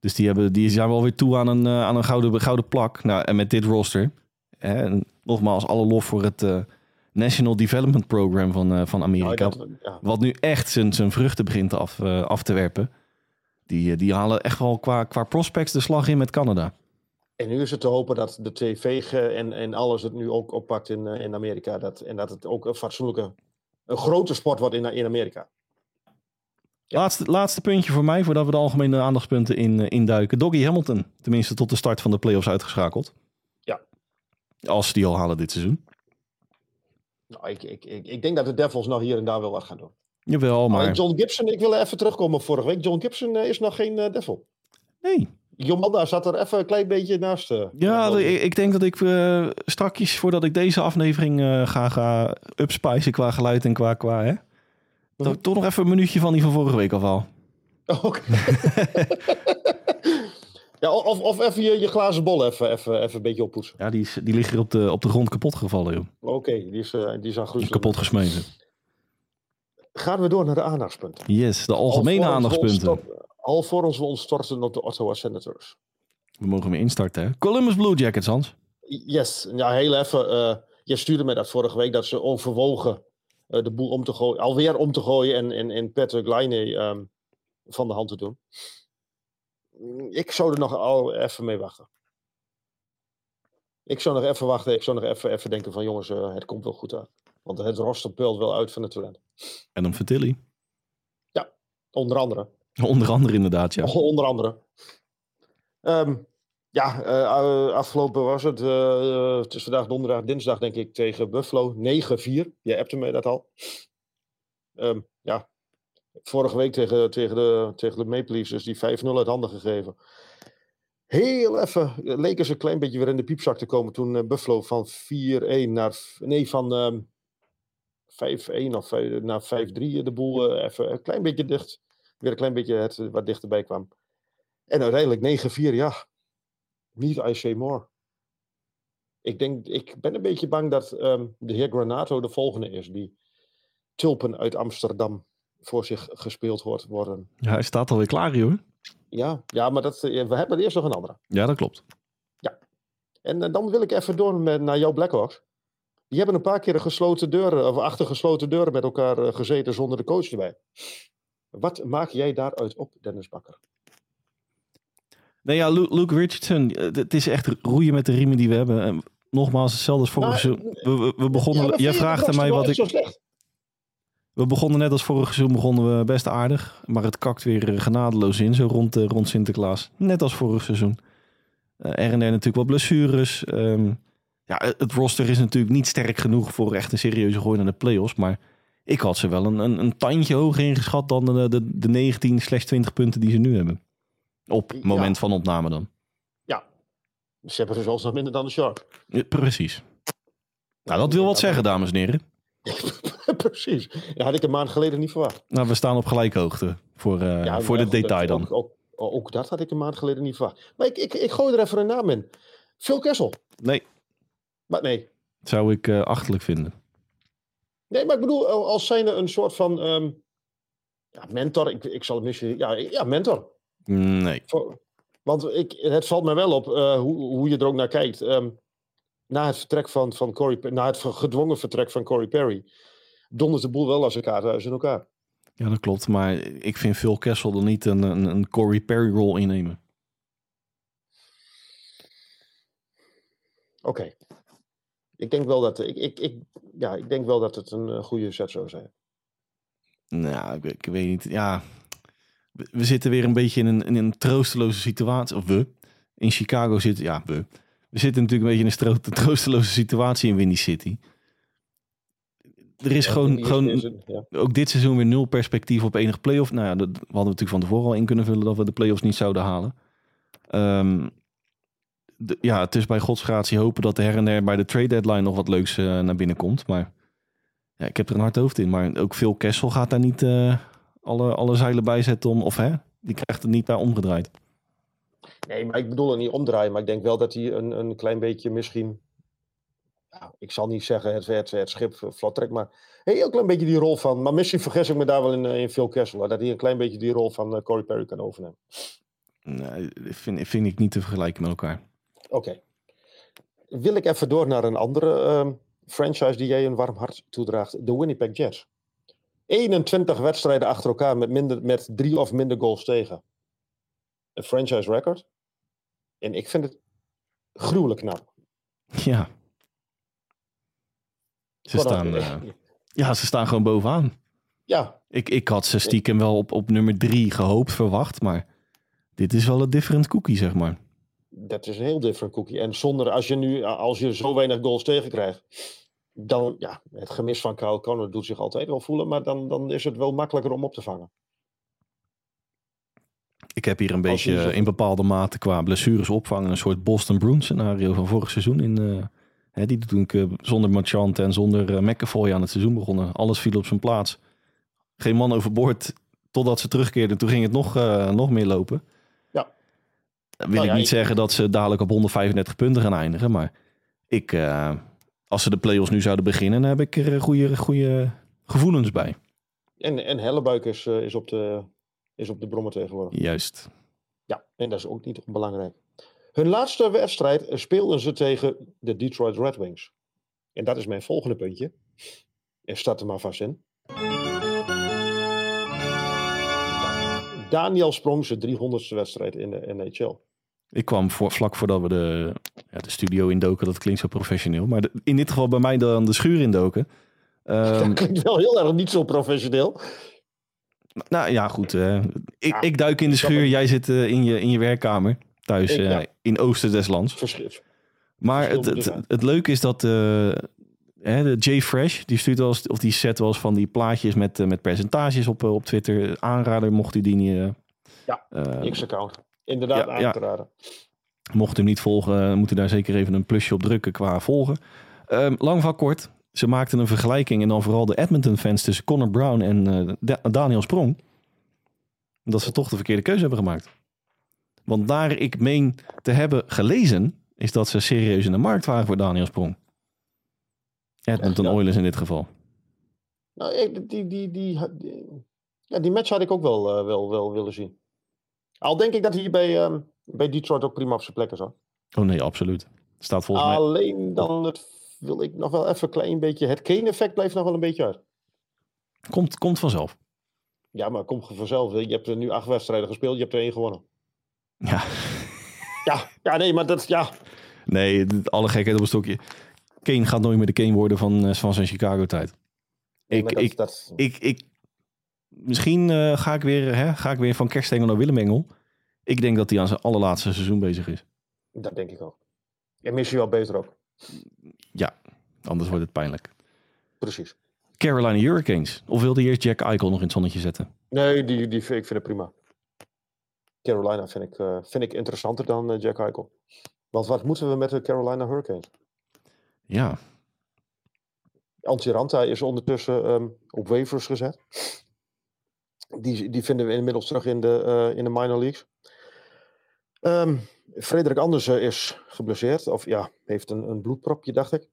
Dus die, hebben, die zijn wel weer toe aan een, aan een gouden, gouden plak. Nou, en met dit roster. Hè, en nogmaals, alle lof voor het National Development Program van, van Amerika. Nou, dat, ja. Wat nu echt zijn, zijn vruchten begint af, af te werpen. Die, die halen echt wel qua, qua prospects de slag in met Canada. En nu is het te hopen dat de tv en, en alles het nu ook oppakt in, in Amerika. Dat, en dat het ook een fatsoenlijke, een grote sport wordt in, in Amerika. Ja. Laatste, laatste puntje voor mij, voordat we de algemene aandachtspunten in, induiken. Doggy Hamilton, tenminste tot de start van de playoffs uitgeschakeld. Ja. Als ze die al halen dit seizoen. Nou, ik, ik, ik, ik denk dat de Devils nog hier en daar wel wat gaan doen. Jawel, maar... maar John Gibson, ik wil even terugkomen op vorige week. John Gibson is nog geen uh, Devil. Nee, Jomanda zat er even een klein beetje naast. Uh, ja, de, ik denk dat ik strakjes, voordat ik deze aflevering ga, ga upspicen qua geluid en qua... qua hè? Toch, toch nog even een minuutje van die van vorige week al. Oké. Okay. ja, of, of even je, je glazen bol even, even, even een beetje oppoetsen. Ja, die, is, die ligt hier op de, op de grond kapot gevallen, joh. Oké, okay, die, is, die is aan groeien. Kapot gesmeten. Gaan we door naar de aandachtspunten. Yes, de algemene aandachtspunten. Alvorens we ons storten op de Ottawa Senators. We mogen weer instarten, hè? Columbus Blue Jackets, Hans. Yes. Ja, heel even. Uh, je stuurde mij dat vorige week, dat ze overwogen uh, de boel om te gooien. Alweer om te gooien en, en, en Patrick Laine um, van de hand te doen. ik zou er nog al even mee wachten. Ik zou nog even wachten. Ik zou nog even, even denken van jongens, uh, het komt wel goed uit. Want het roster peult wel uit van het talent. En dan Vertilli. Ja, onder andere. Onder andere inderdaad, ja. Onder andere. Um, ja, uh, afgelopen was het, uh, het is vandaag donderdag, dinsdag denk ik, tegen Buffalo. 9-4. Je appte me dat al. Um, ja, vorige week tegen, tegen, de, tegen de Maple Leafs is die 5-0 uit handen gegeven. Heel even leken ze een klein beetje weer in de piepzak te komen toen Buffalo van 4-1 naar, nee, van um, 5-1 of naar 5-3 de boel even een klein beetje dicht, weer een klein beetje het, wat dichterbij kwam. En uiteindelijk 9-4, ja, niet I say more. Ik, denk, ik ben een beetje bang dat um, de heer Granato de volgende is. Die tulpen uit Amsterdam voor zich gespeeld wordt, worden. Ja, hij staat alweer klaar, hoor. Ja, ja maar dat, eh, we hebben eerst nog een andere. Ja, dat klopt. Ja. En uh, dan wil ik even door met, naar jouw Blackhawks. Die hebben een paar keer gesloten deuren, of achter gesloten deuren met elkaar uh, gezeten zonder de coach erbij. Wat maak jij daaruit op, Dennis Bakker? Nee, ja, Luke, Richardson, het is echt roeien met de riemen die we hebben. En nogmaals, hetzelfde als vorig Nou, seizoen. We, begonnen, Ja, jij vraagt mij wat ik... We begonnen net als vorig seizoen begonnen we best aardig. Maar het kakt weer eh, genadeloos in, zo rond, rond Sinterklaas. Net als vorig seizoen. Uh, er natuurlijk wat blessures. Um, ja, het roster is natuurlijk niet sterk genoeg voor echt een serieuze gooi naar de playoffs. Maar ik had ze wel een, een, een tandje hoger ingeschat dan de, de, de 19 slechts 20 punten die ze nu hebben. Op moment ja. van opname dan. Ja, ze hebben er zelfs nog minder dan de Shark. Ja, precies. Nou, dat wil wat zeggen, dames en heren. Precies. Dat had ik een maand geleden niet verwacht. Nou, we staan op gelijke hoogte voor, uh, ja, voor dit detail dan. Ook, ook, ook, dat had ik een maand geleden niet verwacht. Maar ik, ik, ik gooi er even een naam in. Phil Kessel. Nee. Maar nee. Zou ik uh, achterlijk vinden. Nee, maar ik bedoel, als zijnde een soort van um, ja, mentor. Ik, ik zal het misschien... Ja, ja mentor. Nee. Voor, want ik, het valt me wel op uh, hoe, hoe je er ook naar kijkt. Um, na het vertrek van, van Corey, na het gedwongen vertrek van Corey Perry, dondert de boel wel als een kaarthuis in elkaar. Ja, dat klopt. Maar ik vind Phil Kessel er niet een, een, een Corey Perry rol innemen. Oké. Okay. Ik denk wel dat ik, ik, ik, ja, ik denk wel dat het een uh, goede set zou zijn. Nou, ik, ik weet niet. Ja, we, we zitten weer een beetje in een, in een troosteloze situatie. Of we. In Chicago zitten. Ja, we. We zitten natuurlijk een beetje in een troosteloze situatie in Windy City. Er is ja, gewoon, gewoon ja. ook dit seizoen weer nul perspectief op enig playoff. Nou ja, dat, we hadden natuurlijk van tevoren al in kunnen vullen dat we de playoffs niet zouden halen. Um, de, ja, het is bij godsgratie hopen dat er her en der bij de trade deadline nog wat leuks uh, naar binnen komt. Maar ja, ik heb er een hard hoofd in. Maar ook veel Kessel gaat daar niet uh, alle, alle zeilen bij zetten om, of hè, die krijgt het niet daar omgedraaid. Nee, maar ik bedoel het niet omdraaien. Maar ik denk wel dat hij een, een klein beetje misschien... Ja, ik zal niet zeggen het, het, het schip trekt, maar een heel klein beetje die rol van... Maar misschien vergis ik me daar wel in, in Phil Kessel. Dat hij een klein beetje die rol van uh, Corey Perry kan overnemen. Nee, vind, vind ik niet te vergelijken met elkaar. Oké. Okay. Wil ik even door naar een andere um, franchise die jij een warm hart toedraagt. De Winnipeg Jets. 21 wedstrijden achter elkaar met, minder, met drie of minder goals tegen. Een franchise record. En ik vind het gruwelijk knap. Ja. Ze staan, uh, ja, ze staan gewoon bovenaan. Ja. Ik, ik had ze stiekem wel op, op nummer drie gehoopt, verwacht. Maar dit is wel een different cookie, zeg maar. Dat is een heel different cookie. En zonder, als je nu, als je zo weinig goals tegenkrijgt, dan, ja, het gemis van Kyle Connor doet zich altijd wel voelen, maar dan, dan is het wel makkelijker om op te vangen. Ik heb hier een beetje in bepaalde mate qua blessures opvangen een soort Boston Bruins scenario van vorig seizoen. In, uh, hè, die toen ik uh, zonder Marchant en zonder uh, McAvoy aan het seizoen begonnen. Alles viel op zijn plaats. Geen man overboord totdat ze terugkeerden. Toen ging het nog, nog meer lopen. Wil nou, ik niet ja, zeggen dat ze dadelijk op 135 punten gaan eindigen. Maar ik, als ze de play-offs nu zouden beginnen, dan heb ik er goede, goede gevoelens bij. En, en Hellebuik is, is op de is op de brommer tegenwoordig. Juist. Ja, en dat is ook niet onbelangrijk. Hun laatste wedstrijd speelden ze tegen de Detroit Red Wings. En dat is mijn volgende puntje. En start er maar vast in. Daniel Sprong zijn 300ste wedstrijd in de NHL. Ik kwam voor, vlak voordat we de, ja, de studio indoken. Dat klinkt zo professioneel. Maar de- in dit geval bij mij dan de schuur indoken. Ehm, Dat klinkt wel heel erg niet zo professioneel. nou ja, goed. ik, Ja, ik duik in de schuur. Jij zit eh, in, je, in je werkkamer. Thuis Ik, eh, ja. in Oosten des Lands. Verschil. Maar het, het, het, leuke is dat eh, hè, de Jay Fresh, die stuurt wel eens, of die wel eens van die plaatjes met, met percentages op, op Twitter. Aanrader mocht u die niet. Ja, eh, X-account. Inderdaad ja, aan te raden. Mocht u hem niet volgen, eh, moet u daar zeker even een plusje op drukken qua volgen. Ehm, lang van kort. Ze maakten een vergelijking en dan vooral de Edmonton-fans tussen Connor Brown en eh, Da- Daniel Sprong. Dat ze toch de verkeerde keuze hebben gemaakt. Want daar ik meen te hebben gelezen, is dat ze serieus in de markt waren voor Daniel Sprong. Edmonton Ja. Oilers in dit geval. Nou, die, die, die, die- ja, die match had ik ook wel, eh, wel, wel willen zien. Al denk ik dat hij bij, ehm, bij Detroit ook prima op zijn plekken zat. Oh nee, absoluut. Staat volgens mij... Alleen dan het, wil ik nog wel even een klein beetje... Het Kane-effect blijft nog wel een beetje uit. Komt, komt vanzelf. Ja, maar kom vanzelf. Je hebt er nu acht wedstrijden gespeeld, je hebt er één gewonnen. Ja. Ja, ja nee, maar dat... Ja, Nee, alle gekheid op een stokje. Kane gaat nooit meer de Kane worden van, eh, van zijn Chicago-tijd. nee, Ik, dat, ik, dat, ik, ik, misschien eh, ga, ik weer, hè, ga ik weer van Kerstengel naar Willemengel. Ik denk dat hij aan zijn allerlaatste seizoen bezig is. dat denk ik ook. En misschien wel beter ook. Ja, anders wordt het pijnlijk. Precies. Carolina Hurricanes. Of wilde je eerst Jack Eichel nog in het zonnetje zetten? Nee, die, die, ik vind het prima. Carolina vind ik, eh, vind ik interessanter dan eh, Jack Eichel. Want wat moeten we met de Carolina Hurricanes? Ja, Antiranta is ondertussen ehm, op waivers gezet. Die, die vinden we inmiddels terug in de, eh, in de minor leagues. Ehm Frederik Andersen is geblesseerd. Of ja, heeft een, een bloedpropje, dacht ik.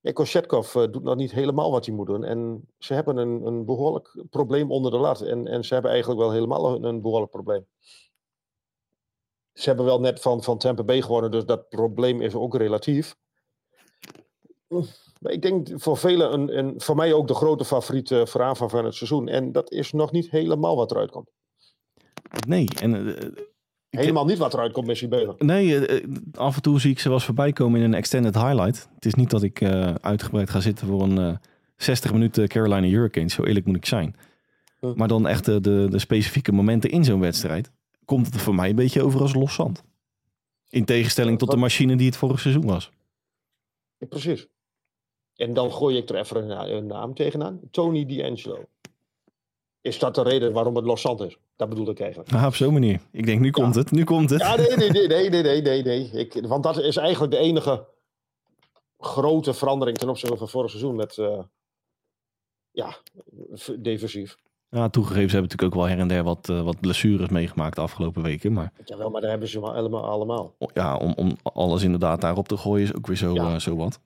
Ja, Koshetkov eh, doet nog niet helemaal wat hij moet doen. En ze hebben een, een behoorlijk probleem onder de lat. En, en ze hebben eigenlijk wel helemaal een, behoorlijk probleem. Ze hebben wel net van, van Tampa Bay gewonnen, dus dat probleem is ook relatief. Ik denk voor velen, een, een, voor mij ook de grote favoriet eh, voor aanvang van het seizoen. En dat is nog niet helemaal wat eruit komt. nee. En, eh, Helemaal niet wat eruit komt, misschien beter. nee, eh, eh, af en toe zie ik ze wel eens voorbij komen in een extended highlight. Het is niet dat ik eh, uitgebreid ga zitten voor een eh 60 minuten Carolina Hurricanes. Zo eerlijk moet ik zijn. Hm. Maar dan echt de, de, de specifieke momenten in zo'n wedstrijd. Komt het er voor mij een beetje over als los zand. In tegenstelling tot de machine die het vorig seizoen was. Ja, precies. En dan gooi ik er even een, na- een naam tegenaan. Tony D'Angelo. Is dat de reden waarom het loszand is? Dat bedoel ik eigenlijk. Nou, op zo'n manier. Ik denk, nu komt het. Nu komt het. Ja, nee, nee, nee, nee, nee, nee, nee. nee. Ik, want dat is eigenlijk de enige grote verandering ten opzichte van vorig seizoen met, eh, ja, defensief. Ja, toegegeven, ze hebben natuurlijk ook wel her en der wat, eh, wat blessures meegemaakt de afgelopen weken. Maar Jawel, maar daar hebben ze maar allemaal. allemaal. ja, om, om alles inderdaad daarop te gooien is ook weer zo, Ja. eh, zo wat.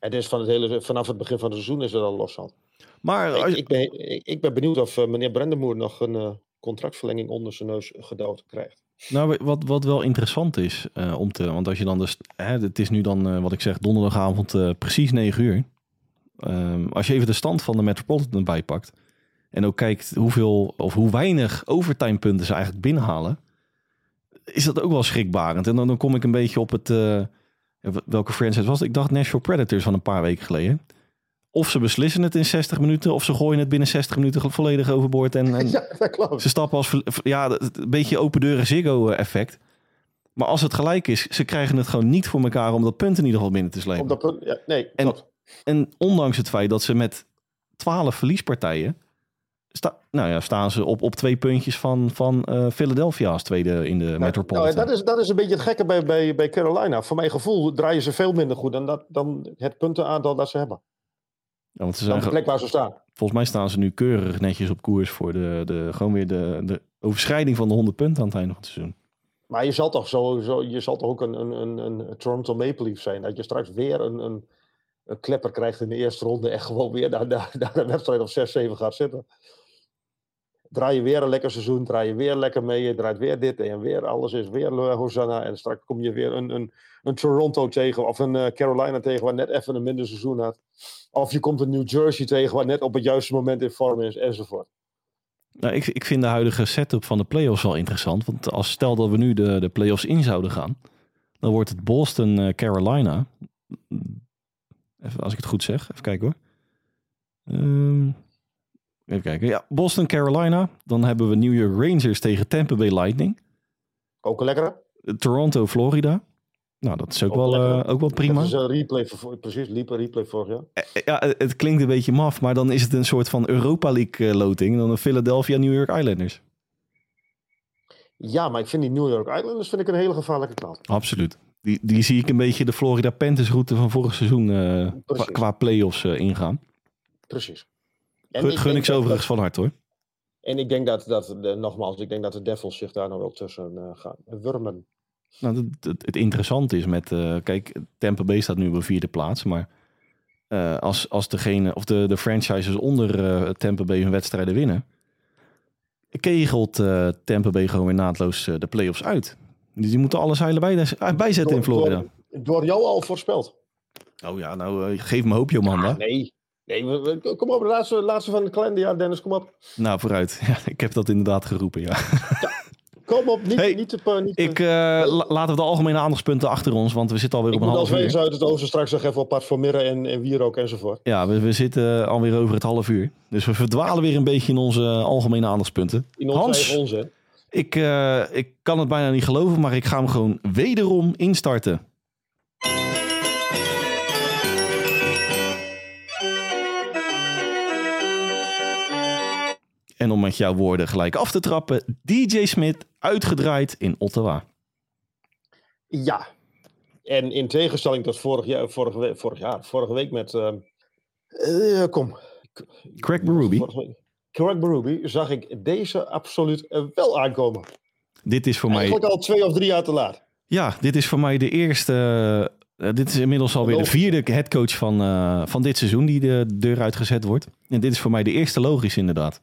Het is van het hele, vanaf het begin van het seizoen is het al loszand. Maar Ik, als, ik, ben, ik, ik ben benieuwd of eh, meneer Brendemoer nog een eh, contractverlenging onder zijn neus gedouwd krijgt. nou, wat, wat wel interessant is eh, om te... Want als je dan dus... Hè, het is nu dan, eh, wat ik zeg, donderdagavond eh, precies 9 uur. Ehm, als je even de stand van de Metropolitan bijpakt... en ook kijkt hoeveel of hoe weinig overtime punten ze eigenlijk binnenhalen... is dat ook wel schrikbarend. En dan, dan kom ik een beetje op het... welke franchise was het? Ik dacht Nashville Predators van een paar weken geleden. Of ze beslissen het in 60 minuten... of ze gooien het binnen 60 minuten volledig overboord... en, en Ja, dat klopt. ze stappen als ja, een beetje open deuren Ziggo eh, effect. Maar als het gelijk is, ze krijgen het gewoon niet voor elkaar om dat punt in ieder geval binnen te slepen. Op dat punt, ja, nee, En-. En ondanks het feit dat ze met 12 verliespartijen sta, nou ja, staan ze op, op twee puntjes van, van eh, Philadelphia als tweede in de Nou, Metropolitan. dat, is, dat is een beetje het gekke bij, bij, bij Carolina. Voor mijn gevoel draaien ze veel minder goed dan, dat, dan het puntenaantal dat ze hebben. ja, want ze zijn, de plek waar ze staan. volgens mij staan ze nu keurig netjes op koers voor de, de, gewoon weer de, de overschrijding van de 100 punten aan het einde van het seizoen. Maar je zal toch, sowieso, je zal toch ook een, een, een, een Toronto Maple Leaf zijn. Dat je straks weer een, een, een klepper krijgt in de eerste ronde. En gewoon weer naar, naar, naar een wedstrijd of 6, 7 gaat zitten. Draai je weer een lekker seizoen. Draai je weer lekker mee. Je draait weer dit en weer alles is weer eh, Hosanna. En straks kom je weer een, een, een Toronto tegen. Of een eh, Carolina tegen waar net even een minder seizoen had. Of je komt een New Jersey tegen waar net op het juiste moment in vorm is. Enzovoort. Nou, ik, ik vind de huidige setup van de playoffs wel interessant. Want als stel dat we nu de, de playoffs in zouden gaan, dan wordt het Boston eh, Carolina. Even als ik het goed zeg, even kijken hoor. Ehm, even kijken. Ja, Boston Carolina. Dan hebben we New York Rangers tegen Tampa Bay Lightning. Ook een lekkere. Toronto Florida. Nou, dat is ook, wel, uh, ook wel prima. Dat is een replay, voor, precies, liep een replay vorig jaar. Ja, het klinkt een beetje maf, maar dan is het een soort van Europa League loting. Dan een Philadelphia New York Islanders. Ja, maar ik vind die New York Islanders vind ik een hele gevaarlijke knal. Absoluut. Die, die zie ik een beetje de Florida Panthers route van vorig seizoen uh, qua, qua play-offs uh, ingaan. Precies. Gun ik, gun ik ze overigens van hart hoor. En ik denk dat, dat de, nogmaals, ik denk dat de Devils zich daar nog wel tussen uh, gaan wurmen. Nou, het, het, het interessante is met, uh, kijk, Tampa Bay staat nu op de vierde plaats, maar uh, als, als degene, of de, de franchises onder Tampa Bay hun wedstrijden winnen, kegelt Tampa Bay gewoon weer naadloos de playoffs uit. Dus die moeten alle zeilen bij, bijzetten door, in Florida. Door, door, jou al voorspeld. Oh ja, nou geef me hoop, Jomanda. Ah, nee, nee, kom op, de laatste, laatste van het kalenderjaar, Dennis, kom op. Nou, vooruit. Ja, ik heb dat inderdaad geroepen, ja. ja. Kom op, niet, hey, niet te... Niet ik, uh, la, laten we de algemene aandachtspunten achter ons, want we zitten alweer ik op een half uur. Ik uit het oosten straks nog even apart voor Mirren en, en Wierook enzovoort. Ja, we, we zitten alweer over het half uur. Dus we verdwalen weer een beetje in onze algemene aandachtspunten. In onze Hans, onzin. Ik, uh, ik kan het bijna niet geloven, maar ik ga hem gewoon wederom instarten. En om met jouw woorden gelijk af te trappen, DJ Smith uitgedraaid in Ottawa. Ja, en in tegenstelling tot vorig jaar, vorige, week, vorig jaar, vorige week met. Uh, uh, kom. Craig Berube. Craig Berube zag ik deze absoluut wel aankomen. Dit is voor Eigenlijk mij. al twee of drie jaar te laat. Ja, dit is voor mij de eerste. Uh, dit is inmiddels alweer de vierde headcoach van, van dit seizoen die de deur uitgezet wordt. En dit is voor mij de eerste logisch, inderdaad.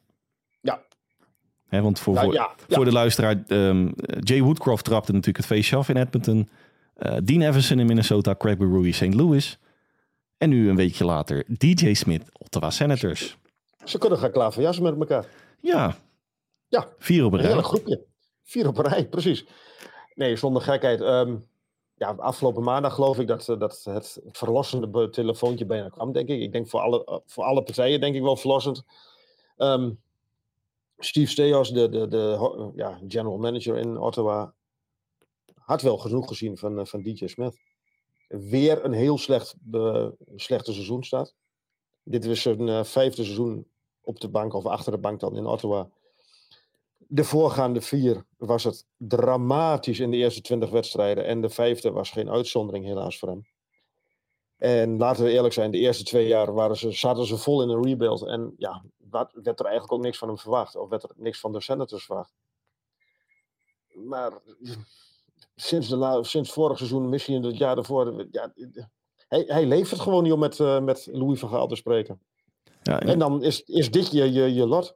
He, want voor, Nou, voor, ja, voor ja. de luisteraar, um, Jay Woodcroft trapte natuurlijk het feestje af in Edmonton. Uh, Dean Everson in Minnesota, Craig Berube St. Louis. En nu een weekje later DJ Smith, Ottawa Senators. Ze kunnen gaan klaverjassen met elkaar. Ja. Ja. Vier op een Een rij. hele groepje. Vier op een rij, precies. Nee, zonder gekheid. Um, ja, afgelopen maandag geloof ik dat, dat het verlossende telefoontje bijna kwam, denk ik. Ik denk voor alle, voor alle partijen denk ik wel verlossend. Um, Steve Steos, de, de, de ja, general manager in Ottawa, had wel genoeg gezien van, uh, van DJ Smith. Weer een heel slecht, slechte seizoen staat. Dit is zijn uh, vijfde seizoen op de bank of achter de bank dan in Ottawa. De voorgaande vier was het dramatisch in de eerste twintig wedstrijden. En de vijfde was geen uitzondering helaas voor hem. En laten we eerlijk zijn, de eerste twee jaar waren ze, zaten ze vol in een rebuild. En ja, werd er eigenlijk ook niks van hem verwacht. Of werd er niks van de Senators verwacht. Maar sinds, de, sinds vorig seizoen, misschien het jaar daarvoor... Ja, hij, hij het gewoon niet om met, uh, met Louis van Gaal te spreken. Ja, en dan is, is dit je, je, je lot.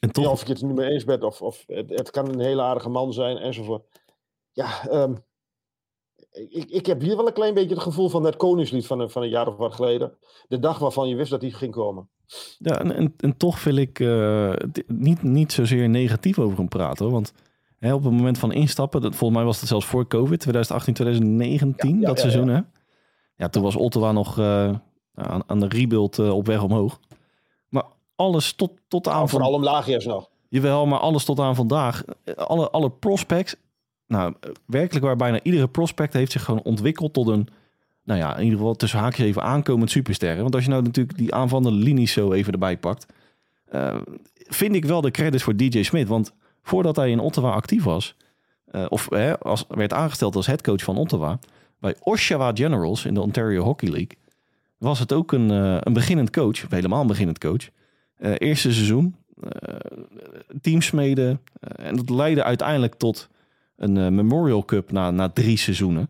En toch... Ja, of ik het er niet mee eens ben, of, of het, het, kan een hele aardige man zijn, enzovoort. Ja, um, ik, ik heb hier wel een klein beetje het gevoel van het Koningslied van, van een jaar of wat geleden. De dag waarvan je wist dat die ging komen. Ja, en, en, en toch wil ik uh, niet, niet zozeer negatief over hem praten. Hoor, want hè, op het moment van instappen, dat, volgens mij was het zelfs voor COVID, 2018, 2019, ja, ja, dat seizoen. Hè? Ja, toen was Ottawa nog uh, aan, aan, de rebuild uh, op weg omhoog. Maar alles tot, tot aan... Nou, vooral omlaag eerst nog. Jawel, maar alles tot aan vandaag. Alle, alle prospects, nou, werkelijk waar bijna iedere prospect heeft zich gewoon ontwikkeld tot een, nou ja, in ieder geval tussen haakjes even aankomend supersterren. Want als je nou natuurlijk die aanvallende linies zo even erbij pakt, uh, vind ik wel de credits voor DJ Smith. Want voordat hij in Ottawa actief was, uh, of uh, als, werd aangesteld als headcoach van Ottawa, bij Oshawa Generals in de Ontario Hockey League, was het ook een, uh, een beginnend coach, helemaal een beginnend coach. Eerste seizoen, teamsmeden. en dat leidde uiteindelijk tot een Memorial Cup na, na drie seizoenen.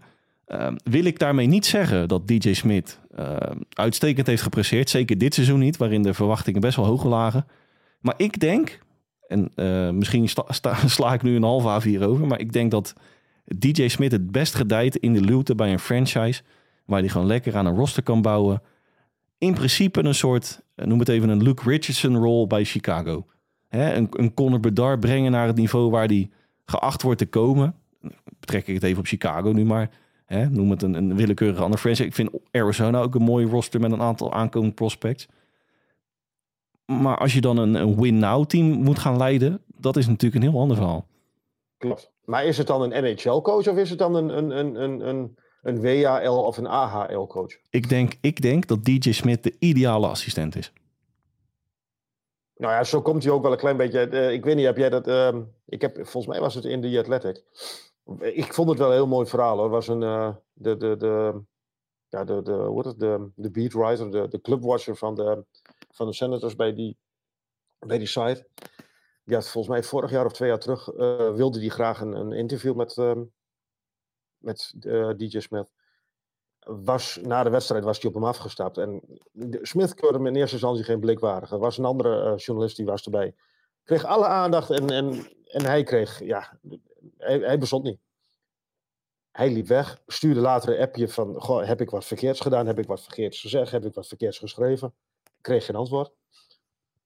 Uh, wil ik daarmee niet zeggen dat DJ Smith uh, uitstekend heeft gepresteerd. Zeker dit seizoen niet, waarin de verwachtingen best wel hoog lagen. Maar ik denk, en uh, misschien sla ik nu een half A4 over, maar ik denk dat DJ Smith het best gedijt in de luwte bij een franchise, waar hij gewoon lekker aan een roster kan bouwen. In principe een soort, noem het even een Luke Richardson rol bij Chicago. hè, een, een Conor Bedard brengen naar het niveau waar die geacht wordt te komen. Betrek ik het even op Chicago nu maar. Hè, noem het een, een willekeurige andere franchise. Ik vind Arizona ook een mooie roster met een aantal aankomende prospects. Maar als je dan een, een win-now team moet gaan leiden, dat is natuurlijk een heel ander verhaal. Klopt. Maar is het dan een NHL-coach of is het dan een, een, een, een, een, een WAL of een AHL-coach? Ik denk, ik denk dat DJ Smith de ideale assistent is. Nou ja, zo komt hij ook wel een klein beetje. Uh, ik weet niet, heb jij dat. Uh, ik heb, volgens mij was het in The Athletic. Ik vond het wel een heel mooi verhaal hoor. Was een. Uh, de, de, de, ja, de, de, hoe het, de, de beatwriter, de, de clubwatcher van de, van de Senators bij die, bij die site. Had volgens mij vorig jaar of twee jaar terug. wilde die graag een, een interview met, ehm, met DJ Smith was, na de wedstrijd was hij op hem afgestapt. En Smith keurde hem in eerste instantie geen blikwaardig. Er was een andere journalist die was erbij. Kreeg alle aandacht en, en, en hij kreeg, ja, hij, bestond niet. Hij liep weg, stuurde later een appje van, goh, heb ik wat verkeerds gedaan? Heb ik wat verkeerds gezegd? Heb ik wat verkeerds geschreven? Kreeg geen antwoord.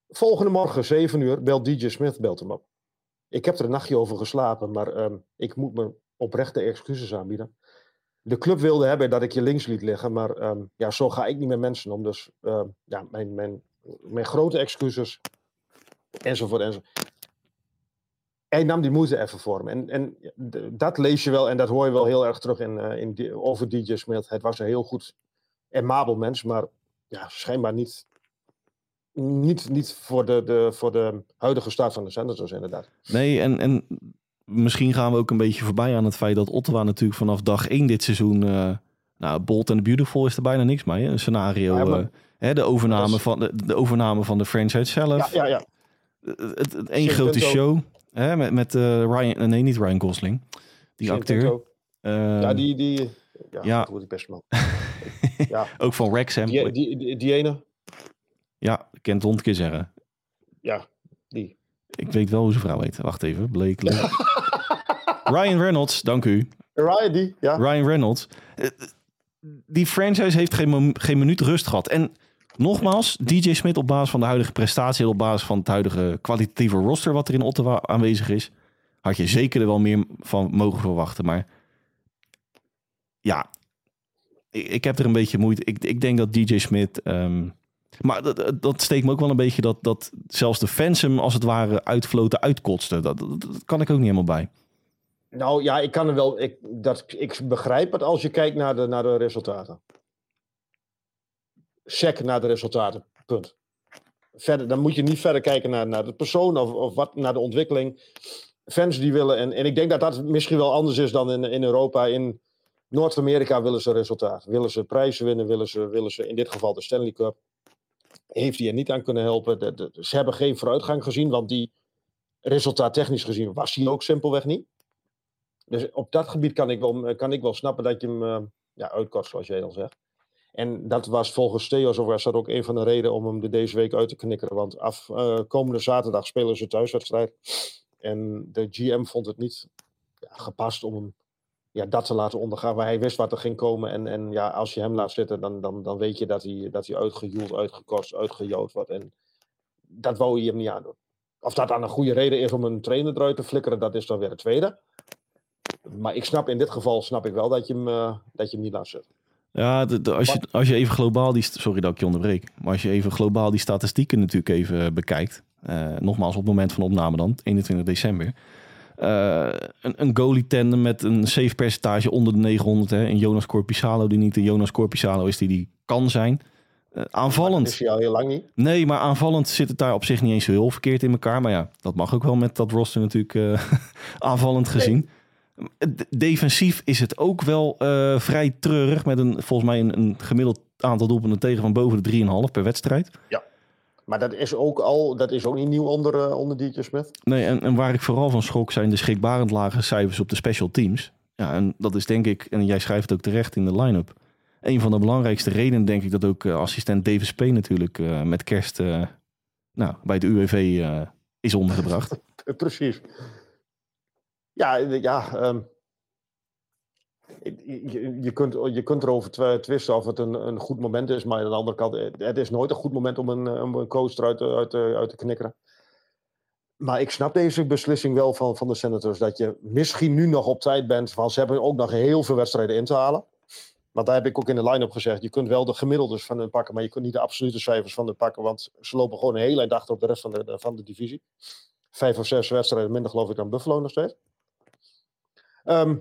Volgende morgen, 7 uur, belt DJ Smith belt hem op. Ik heb er een nachtje over geslapen, maar um, ik moet me oprechte excuses aanbieden de club wilde hebben dat ik je links liet liggen. Maar um, ja, zo ga ik niet met mensen om. Dus uh, ja, mijn, mijn, mijn grote excuses. Enzovoort, enzovoort. Hij nam die moeite even voor me. En, en dat lees je wel en dat hoor je wel heel erg terug in, uh, in die, over DJ Smith. Het was een heel goed en mabel mens, maar ja, schijnbaar niet, niet, niet voor, de, de, voor de huidige staat van de Senators inderdaad. Nee, en, en misschien gaan we ook een beetje voorbij aan het feit dat Ottawa natuurlijk vanaf dag 1 dit seizoen... Uh, nou, Bolt and Beautiful is er bijna niks mee. Hè? Een scenario, ja, maar, uh, hè, de, overname is... van, de, de, overname van de franchise zelf. Ja, ja, ja. Het, het, één grote show hè, met, met uh, Ryan... Nee, niet Ryan Gosling. Die acteur. ja, die... die ja, ja. dat wordt best man. ja. ook van Wrexham. Die, die, die, die ene? Ja, ik kan het honderd keer zeggen. Ja, die. Ik weet wel hoe zijn vrouw heet. Wacht even, Blake. Ryan Reynolds, dank u. Ryan, die, ja. Ryan Reynolds. Die franchise heeft geen, geen minuut rust gehad. En nogmaals, DJ Smith op basis van de huidige prestatie... op basis van het huidige kwalitatieve roster... wat er in Ottawa aanwezig is... had je zeker er wel meer van mogen verwachten. Maar ja, ik, ik heb er een beetje moeite. Ik, ik denk dat DJ Smith... Um, maar dat, dat steekt me ook wel een beetje dat, dat zelfs de fans hem als het ware uitfloten, uitkotsten. Dat, kan ik ook niet helemaal bij. Nou ja, ik kan er wel. Ik, dat, ik begrijp het als je kijkt naar de, naar de resultaten. Check naar de resultaten. Punt. Verder, dan moet je niet verder kijken naar, naar de persoon of, of wat, naar de ontwikkeling. Fans die willen, en, en ik denk dat dat misschien wel anders is dan in, in Europa. In Noord-Amerika willen ze resultaat. Willen ze prijzen winnen, willen ze, willen ze in dit geval de Stanley Cup heeft hij er niet aan kunnen helpen. Ze hebben geen vooruitgang gezien, want die resultaat technisch gezien was hij ook simpelweg niet. Dus op dat gebied kan ik wel, kan ik wel snappen dat je hem uh, ja, uitkort, zoals jij al zegt. En dat was volgens Theo, was ook een van de redenen om hem er deze week uit te knikkeren. Want af, uh, komende zaterdag spelen ze thuiswedstrijd. En de GM vond het niet ja, gepast om hem ja, dat te laten ondergaan. Waar hij wist wat er ging komen. En, en ja, als je hem laat zitten, dan, dan, dan weet je dat hij, dat hij uitgejoeld, uitgekost, uitgejood wordt. En dat wou je hem niet aandoen. Of dat dan een goede reden is om een trainer eruit te flikkeren, dat is dan weer het tweede. Maar ik snap in dit geval snap ik wel dat je hem, uh, dat je hem niet laat zitten. Ja, de, de, als, je, als je even globaal die... Sorry dat ik je onderbreek. Maar als je even globaal die statistieken natuurlijk even bekijkt. Uh, nogmaals, op het moment van opname dan, 21 december. Uh, een, een goalie tandem met een save percentage onder de 900. Hè. En Jonas Corpissalo die niet de Jonas Corpissalo is die die kan zijn. Uh, aanvallend. Dat is hij al heel lang niet. Nee, maar aanvallend zit het daar op zich niet eens heel verkeerd in elkaar. Maar ja, dat mag ook wel met dat roster natuurlijk aanvallend gezien. Nee. Defensief is het ook wel vrij treurig. Met een, volgens mij een, een gemiddeld aantal doelpunten tegen van boven de 3,5 per wedstrijd. Ja. Maar dat is ook al, dat is ook niet nieuw onder, uh, onder DJ Smith. Nee, en, en waar ik vooral van schrok zijn de schrikbarend lage cijfers op de special teams. Ja, en dat is denk ik, en jij schrijft het ook terecht in de line-up. Een van de belangrijkste redenen denk ik dat ook uh, assistent Davis P. natuurlijk uh, met kerst nou, bij de UWV is ondergebracht. Precies. Ja, ja um, je, kunt, je kunt erover twisten of het een, een goed moment is, maar aan de andere kant, het is nooit een goed moment om een, om een uit, uit te knikkeren. Maar ik snap deze beslissing wel van, van de Senators. Dat je misschien nu nog op tijd bent. Want ze hebben ook nog heel veel wedstrijden in te halen. Want daar heb ik ook in de line-up gezegd. Je kunt wel de gemiddeldes van hun pakken. Maar je kunt niet de absolute cijfers van hun pakken. Want ze lopen gewoon een hele eind achter op de rest van de, van de divisie. Vijf of zes wedstrijden minder geloof ik dan Buffalo nog steeds. Ehm,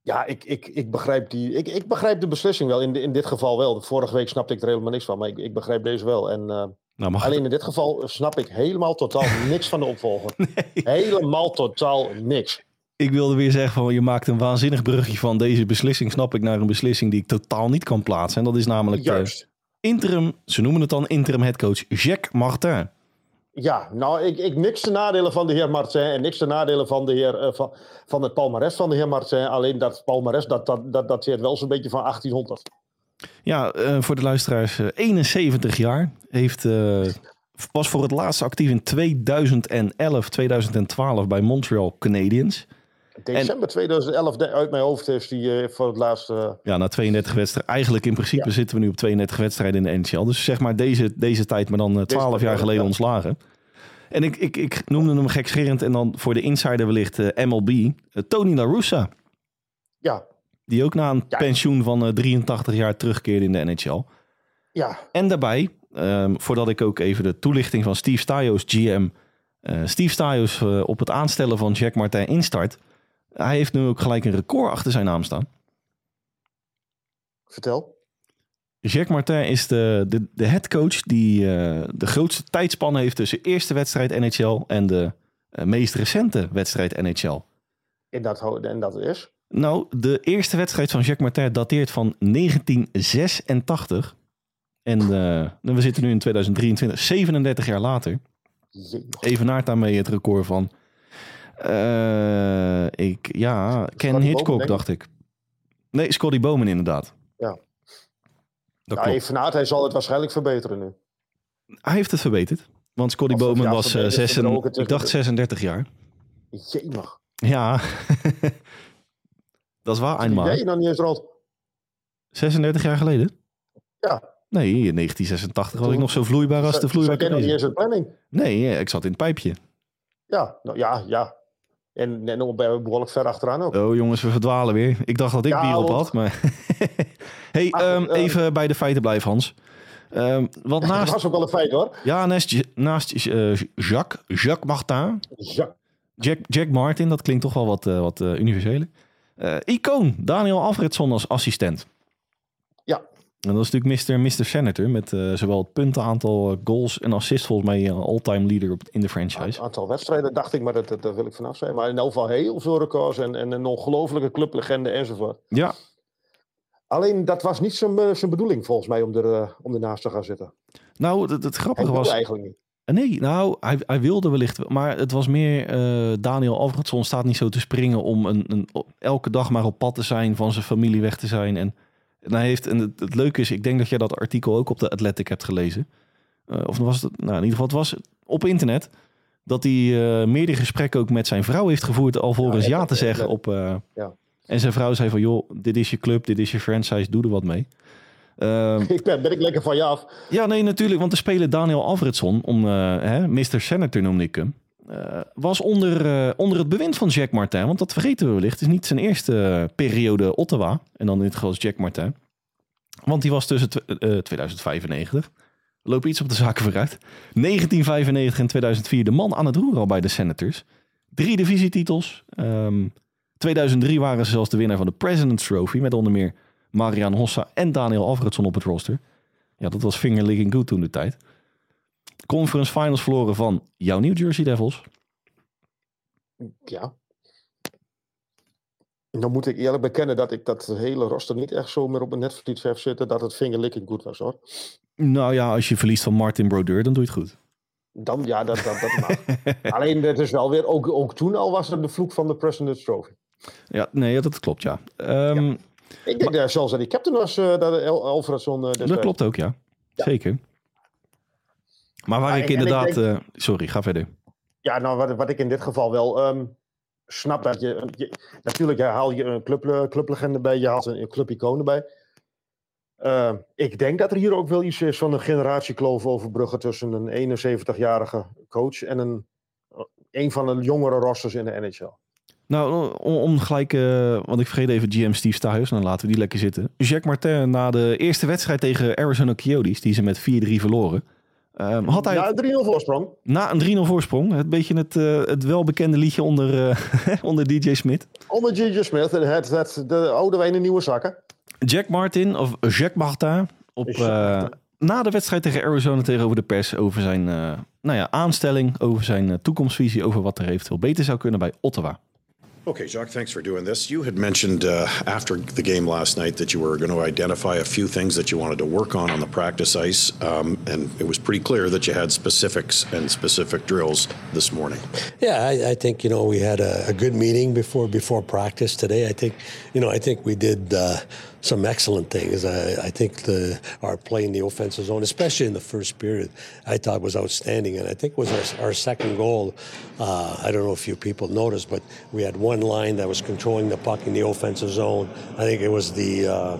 ja, ik, ik, ik, begrijp die, ik, ik begrijp de beslissing wel. In, in dit geval wel. Vorige week snapte ik er helemaal niks van. Maar ik, ik begrijp deze wel. En... Uh, nou, Alleen in dit geval snap ik helemaal totaal niks van de opvolger. Nee. Helemaal totaal niks. Ik wilde weer zeggen van je maakt een waanzinnig brugje van deze beslissing snap ik naar een beslissing die ik totaal niet kan plaatsen. En dat is namelijk Juist. interim, ze noemen het dan interim headcoach Jacques Martin. Ja, nou, ik, ik niks de nadelen van de heer Martin en niks de nadelen van, de heer, uh, van, van het palmares van de heer Martin. Alleen dat palmares, dat, dat, dat wel zo'n beetje van 1800. Ja, uh, voor de luisteraars, uh, 71 jaar. Heeft, was voor het laatst actief in 2011, 2012 bij Montreal Canadiens. December en, 2011, uit mijn hoofd, heeft hij voor het laatste... Ja, na 32 wedstrijden. Eigenlijk in principe ja. zitten we nu op 32 wedstrijden in de NHL. Dus zeg maar deze, deze tijd, maar dan 12 jaar geleden ja. ontslagen. En ik, ik, ik noemde hem gekscherend en dan voor de insider wellicht MLB, Tony La Russa. Ja, die ook na een ja. pensioen van uh, 83 jaar terugkeerde in de NHL. Ja. En daarbij, um, voordat ik ook even de toelichting van Steve Stajos, GM, Steve Stajos op het aanstellen van Jack Martin instart. Hij heeft nu ook gelijk een record achter zijn naam staan. Vertel. Jack Martin is de, de, de headcoach die uh, de grootste tijdspan heeft tussen eerste wedstrijd NHL en de meest recente wedstrijd NHL. En dat, en dat is? Nou, de eerste wedstrijd van Jacques Martin dateert van 1986. En uh, we zitten nu in 2023, 37 jaar later. Evenaart daarmee het record van... Uh, ik, ja, Ken Hitchcock, dacht ik. Nee, Scotty Bowman inderdaad. Ja. Dat ja, klopt. Hij zal het waarschijnlijk verbeteren nu. Hij heeft het verbeterd. Want Scotty Bowman ja, was eh, verbeterd, zes, verbroken ik dacht tussen- 36 jaar. Jemig. Ja. dat is waar, Nee, eenmaal. je nog niet eens rond. 36 jaar geleden? Ja. Nee, in 1986 was ik nog zo vloeibaar als de vloeibaar jij nog niet kan eens in planning? Nee, ik zat in het pijpje. Ja, nou, ja, ja. En, en ook bij- behoorlijk ver achteraan ook. Oh jongens, we verdwalen weer. Ik dacht dat ik Ja, bier op had, maar... hey, ehm, ehm, even bij de feiten blijven, Hans. Ehm, want Dat naast... was ook wel een feit hoor. Ja, naast, naast eh, Jacques, Jacques Martin, Ja. Jack, Jack Martin, dat klinkt toch wel wat, eh, wat eh, universeler. Eh, icoon, Daniel Alfredson als assistent. En dat is natuurlijk Mr. Mr. Senator met eh, zowel het puntenaantal, eh, goals en assists volgens mij eh, all-time leader op, in de franchise. Een aantal wedstrijden dacht ik, maar dat, dat, daar wil ik vanaf zijn. Maar in elk geval heel veel records en, en een ongelofelijke clublegende enzovoort. Ja, Alleen dat was niet zijn, zijn bedoeling volgens mij om, er, om ernaast te gaan zitten. nou, het, het grappige was... eigenlijk niet. Nee, nou, hij, hij wilde wellicht, wel, maar het was meer eh, Daniel Alfredson staat niet zo te springen om een, een, elke dag maar op pad te zijn, van zijn familie weg te zijn. En, en hij heeft, en het, het leuke is, ik denk dat jij dat artikel ook op de Athletic hebt gelezen. Eh, of was het, nou in ieder geval, het was op internet dat hij eh, meerdere gesprekken ook met zijn vrouw heeft gevoerd alvorens Ja, ja, te zeggen op. eh, Ja. En zijn vrouw zei van, joh, dit is je club, dit is je franchise, doe er wat mee. Ehm, Ik ben, ben ik lekker van je af. ja, nee, natuurlijk. Want de speler Daniel Alfredson, om, eh, hè, Mr. Senator noemde ik hem, eh, was onder, eh, onder het bewind van Jack Martin. Want dat vergeten we wellicht. Het is niet zijn eerste eh, periode Ottawa. En dan in dit geval Jack Martin. Want die was tussen eh, 2095. We lopen iets op de zaken vooruit. 1995 en 2004 de man aan het roer al bij de Senators. Drie divisietitels. Ehm 2003 waren ze zelfs de winnaar van de President's Trophy. Met onder meer Marian Hossa en Daniel Alfredson op het roster. Ja, dat was finger licking good toen de tijd. Conference Finals verloren van jouw New Jersey Devils. Ja. Dan moet ik eerlijk bekennen dat ik dat hele roster niet echt zo meer op mijn netvlies heb zitten. Dat het fingerlicking goed was hoor. Nou ja, als je verliest van Martin Brodeur, dan doe je het goed. Dan, ja, dat, dat, dat. Alleen, het is wel weer, ook, ook toen al was er de vloek van de President's Trophy. Ja, nee, dat klopt, ja. Ehm, Ik denk dat zelfs dat die captain was, eh, dat Alfredson eh, Dat klopt ook, ja. Zeker. Maar waar Ja, ik inderdaad... denk- eh, sorry, ga verder. Ja, nou, wat, wat ik in dit geval wel ehm, snap dat je, je- Natuurlijk ja, haal je een club, eh, clublegende bij, je haalt een, clubicoon erbij. Ehm, ik denk dat er hier ook wel iets is van een generatiekloof overbruggen tussen een 71-jarige coach en een een van de jongere rosters in de NHL. Nou, om, om gelijk, uh, want ik vergeet even GM Steve Stuyers, dan laten we die lekker zitten. Jacques Martin na de eerste wedstrijd tegen Arizona Coyotes, die ze met 4-3 verloren. Um, had hij, na een 3-0 voorsprong. Na een 3-0 voorsprong. Het beetje het, uh, het welbekende liedje onder, uh, onder DJ Smith. Onder DJ Smith, het, het, de oude wijn in nieuwe zakken. Jack Martin, of Jacques Martin, op, uh, na de wedstrijd tegen Arizona tegenover de pers over zijn nou ja, aanstelling, over zijn toekomstvisie, over wat er eventueel beter zou kunnen bij Ottawa. Okay, Jacques, thanks for doing this. You had mentioned uh, after the game last night that you were going to identify a few things that you wanted to work on on the practice ice, um, and it was pretty clear that you had specifics and specific drills this morning. Yeah, I, I think you know we had a, a, good meeting before before practice today. I think you know I think we did. Uh, some excellent things. I, I, think the our play in the offensive zone, especially in the first period, I thought was outstanding, and I think was our, our second goal. Uh, I don't know if you people noticed, but we had one line that was controlling the puck in the offensive zone. I think it was the uh,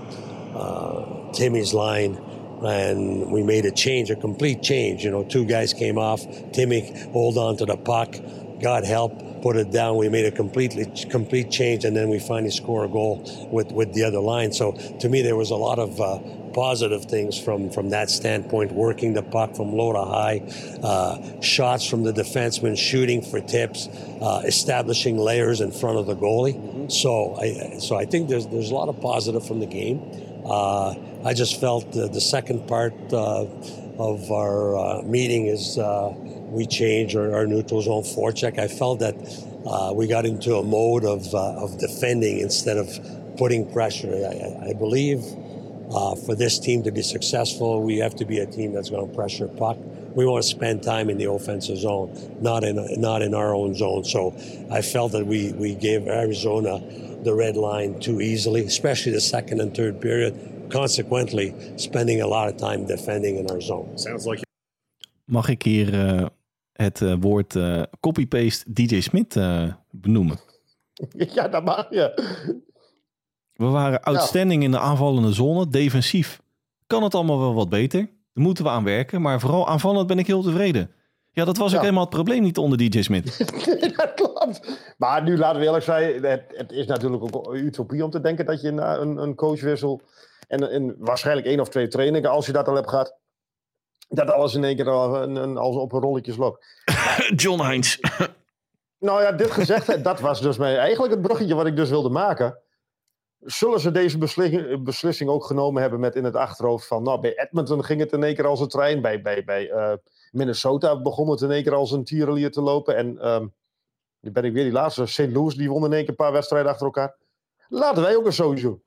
uh, Timmy's line. And we made a change, a complete change. You know, two guys came off. Timmy hold on to the puck. God help put it down. We made a completely complete change, and then we finally score a goal with with the other line. So to me, there was a lot of uh, positive things from from that standpoint. Working the puck from low to high, uh, shots from the defenseman, shooting for tips, uh, establishing layers in front of the goalie. So I so I think there's there's a lot of positive from the game. Uh, I just felt the, the second part uh, of our uh, meeting is we changed our, our neutral zone forecheck. I felt that uh, we got into a mode of, uh, of defending instead of putting pressure. I, I believe uh, for this team to be successful, we have to be a team that's going to pressure puck. We want to spend time in the offensive zone, not in not in our own zone. So I felt that we we gave Arizona the red line too easily, especially the second and third period. Consequently, spending a lot of time defending in our zone. Sounds like. Mag ik hier uh, het uh, woord uh, copy-paste DJ Smith benoemen? Ja, dat mag je. We waren outstanding ja. in de aanvallende zone, defensief. Kan het allemaal wel wat beter? Daar moeten we aan werken, maar vooral aanvallend ben ik heel tevreden. Ja, dat was ja. ook helemaal het probleem niet onder DJ Smith. dat klopt. Maar nu laten we eerlijk zijn, het, het, is natuurlijk ook utopie om te denken dat je na een, een coachwissel en, en waarschijnlijk één of twee trainingen, als je dat al hebt gehad, dat alles in één keer al een, een, als op een rolletjes loopt. John Heinz. nou ja, dit gezegd, dat was dus mij eigenlijk het bruggetje wat ik dus wilde maken. Zullen ze deze beslissing, beslissing ook genomen hebben met in het achterhoofd van... Nou, bij Edmonton ging het in één keer als een trein. Bij, bij, bij uh, Minnesota begon het in één keer als een tierenlier te lopen. En um, nu ben ik weer die laatste. St. Louis, die won in één keer een paar wedstrijden achter elkaar. Laten wij ook een doen.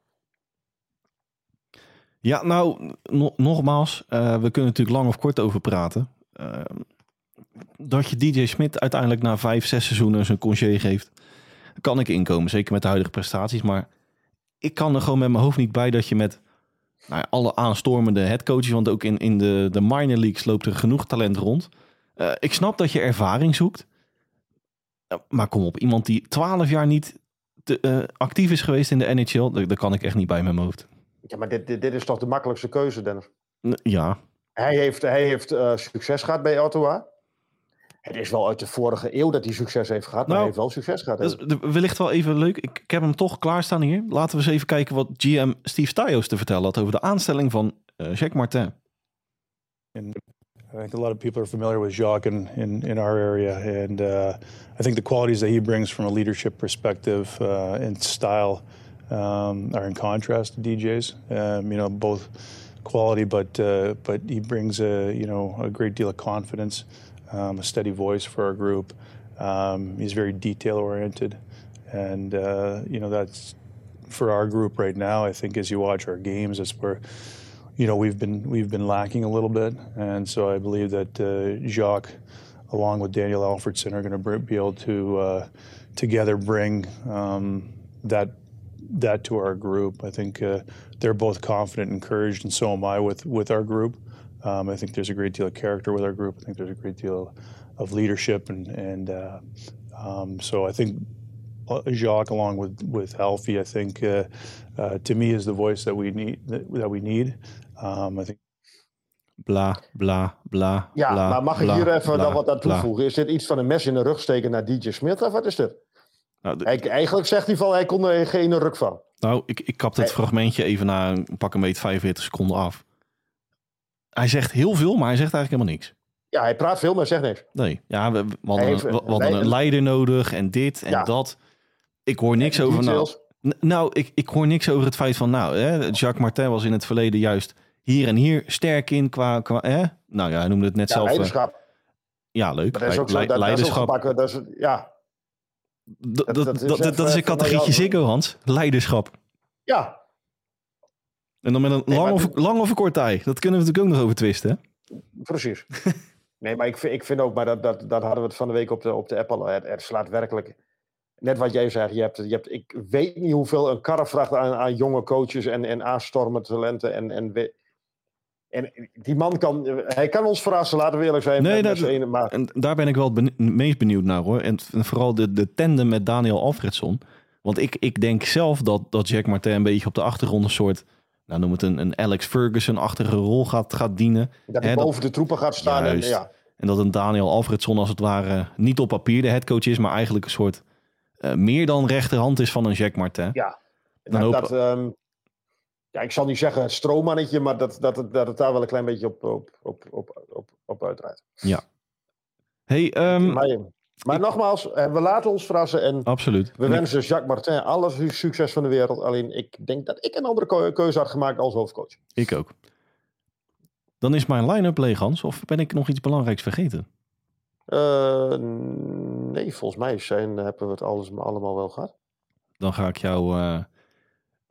Ja, nou, no nogmaals, uh, we kunnen natuurlijk lang of kort over praten. Uh, dat je DJ Smit uiteindelijk na vijf, zes seizoenen zijn congé geeft, kan ik inkomen. Zeker met de huidige prestaties. Maar ik kan er gewoon met mijn hoofd niet bij dat je met nou ja, alle aanstormende headcoaches, want ook in, in de, de minor leagues loopt er genoeg talent rond. Uh, ik snap dat je ervaring zoekt. maar kom op, iemand die twaalf jaar niet actief is geweest in de NHL, daar kan ik echt niet bij mijn hoofd. Ja, maar dit, dit, dit, is toch de makkelijkste keuze, Dennis? Ja. Hij heeft, hij heeft uh, succes gehad bij Ottawa. Het is wel uit de vorige eeuw dat hij succes heeft gehad, maar nou, hij heeft wel succes gehad. Dat is wellicht wel even leuk. Ik, ik, heb hem toch klaarstaan hier. Laten we eens even kijken wat GM Steve Stajos te vertellen had over de aanstelling van uh, Jacques Martin. And I think a lot of people are familiar with Jacques in, in, in our area. And uh, I think the qualities that he brings from a leadership perspective uh, and style um, are in contrast to DJs. Um, you know, both quality, but uh, but he brings a you know a great deal of confidence, um, a steady voice for our group. Um, he's very detail oriented, and uh, you know that's for our group right now. I think as you watch our games, it's where you know we've been we've been lacking a little bit, and so I believe that uh, Jacques, along with Daniel Alfredson, are going to be able to uh, together bring um, that that to our group. I think uh, they're both confident, and encouraged, and so am I with with our group. Um, I think there's a great deal of character with our group. I think there's a great deal of leadership, and and uh, um, so I think uh, Jacques, along with with Alfie, I think uh, uh, to me is the voice that we need that, that we need. Um, I think. bla, bla, bla, Ja, bla, maar mag ik bla, hier even bla, dan wat aan bla. toevoegen? Is dit iets van een mes in de rug steken naar DJ Smith of wat is dit? Nou, de- Hij, eigenlijk zegt hij van hij kon er geen ruk van. Nou, ik, ik kap dit fragmentje even na een pak een beetje 45 seconden af. Hij zegt heel veel, maar hij zegt eigenlijk helemaal niks. Ja, hij praat veel, maar zegt niks. Nee, ja, we, we hadden, een, heeft- we, we hadden wij- een leider nodig en dit en Ja. dat. Ik hoor niks over... Nou, details. N- nou ik, ik hoor niks over het feit van... Nou, hè, Jacques Martin was in het verleden juist hier en hier sterk in qua... qua hè? Nou ja, hij noemde het net Ja, zelf... eh, leiderschap. ja, leuk. Maar dat is ook zo, Le- dat, dat is ook leiderschap. gebakken. Dat is, ja, Dat, dat, dat dat, is dat, een categorietje. Ziggo, Hans. Leiderschap. ja, En dan met een Nee, lang, of, lang of een kort. Dat kunnen we natuurlijk ook nog over twisten. hè? precies. nee, maar ik vind, ik vind ook, maar dat, dat, dat hadden we het van de week op de, op de app al. Het, het slaat werkelijk. Net wat jij zegt, je hebt, je hebt, ik weet niet hoeveel een karre vraagt aan, aan jonge coaches en, en aanstormende talenten. En, en, we- en die man kan, hij kan ons verrassen, laten we eerlijk zijn. Nee, dat, ene, maar en daar ben ik wel het meest benieuwd naar hoor. En vooral de, de tandem met Daniel Alfredson. Want ik, ik denk zelf dat, dat Jack Martin een beetje op de achtergrond een soort... Nou, noem het een, een Alex Ferguson-achtige rol gaat, gaat dienen. dat hij boven de troepen gaat staan. En, ja. En dat een Daniel Alfredson als het ware niet op papier de headcoach is... maar eigenlijk een soort eh, meer dan rechterhand is van een Jack Martin. Ja, Dan dat, dat, ehm, ja, ik zal niet zeggen het stroommannetje, maar dat, dat, het- dat het daar wel een klein beetje op, op, op, op, op, op uitdraait. Ja. Hey, ehm, Maar, maar nogmaals, eh, we laten ons verrassen en absoluut. we wensen Jacques Martin alle su- succes van de wereld. Alleen ik denk dat ik een andere keu- keuze had gemaakt als hoofdcoach. Ik ook. Dan is mijn line-up leeg, Hans. Of ben ik nog iets belangrijks vergeten? Eh, nee, volgens mij zijn, hebben we het alles, allemaal wel gehad. Dan ga ik jou eh,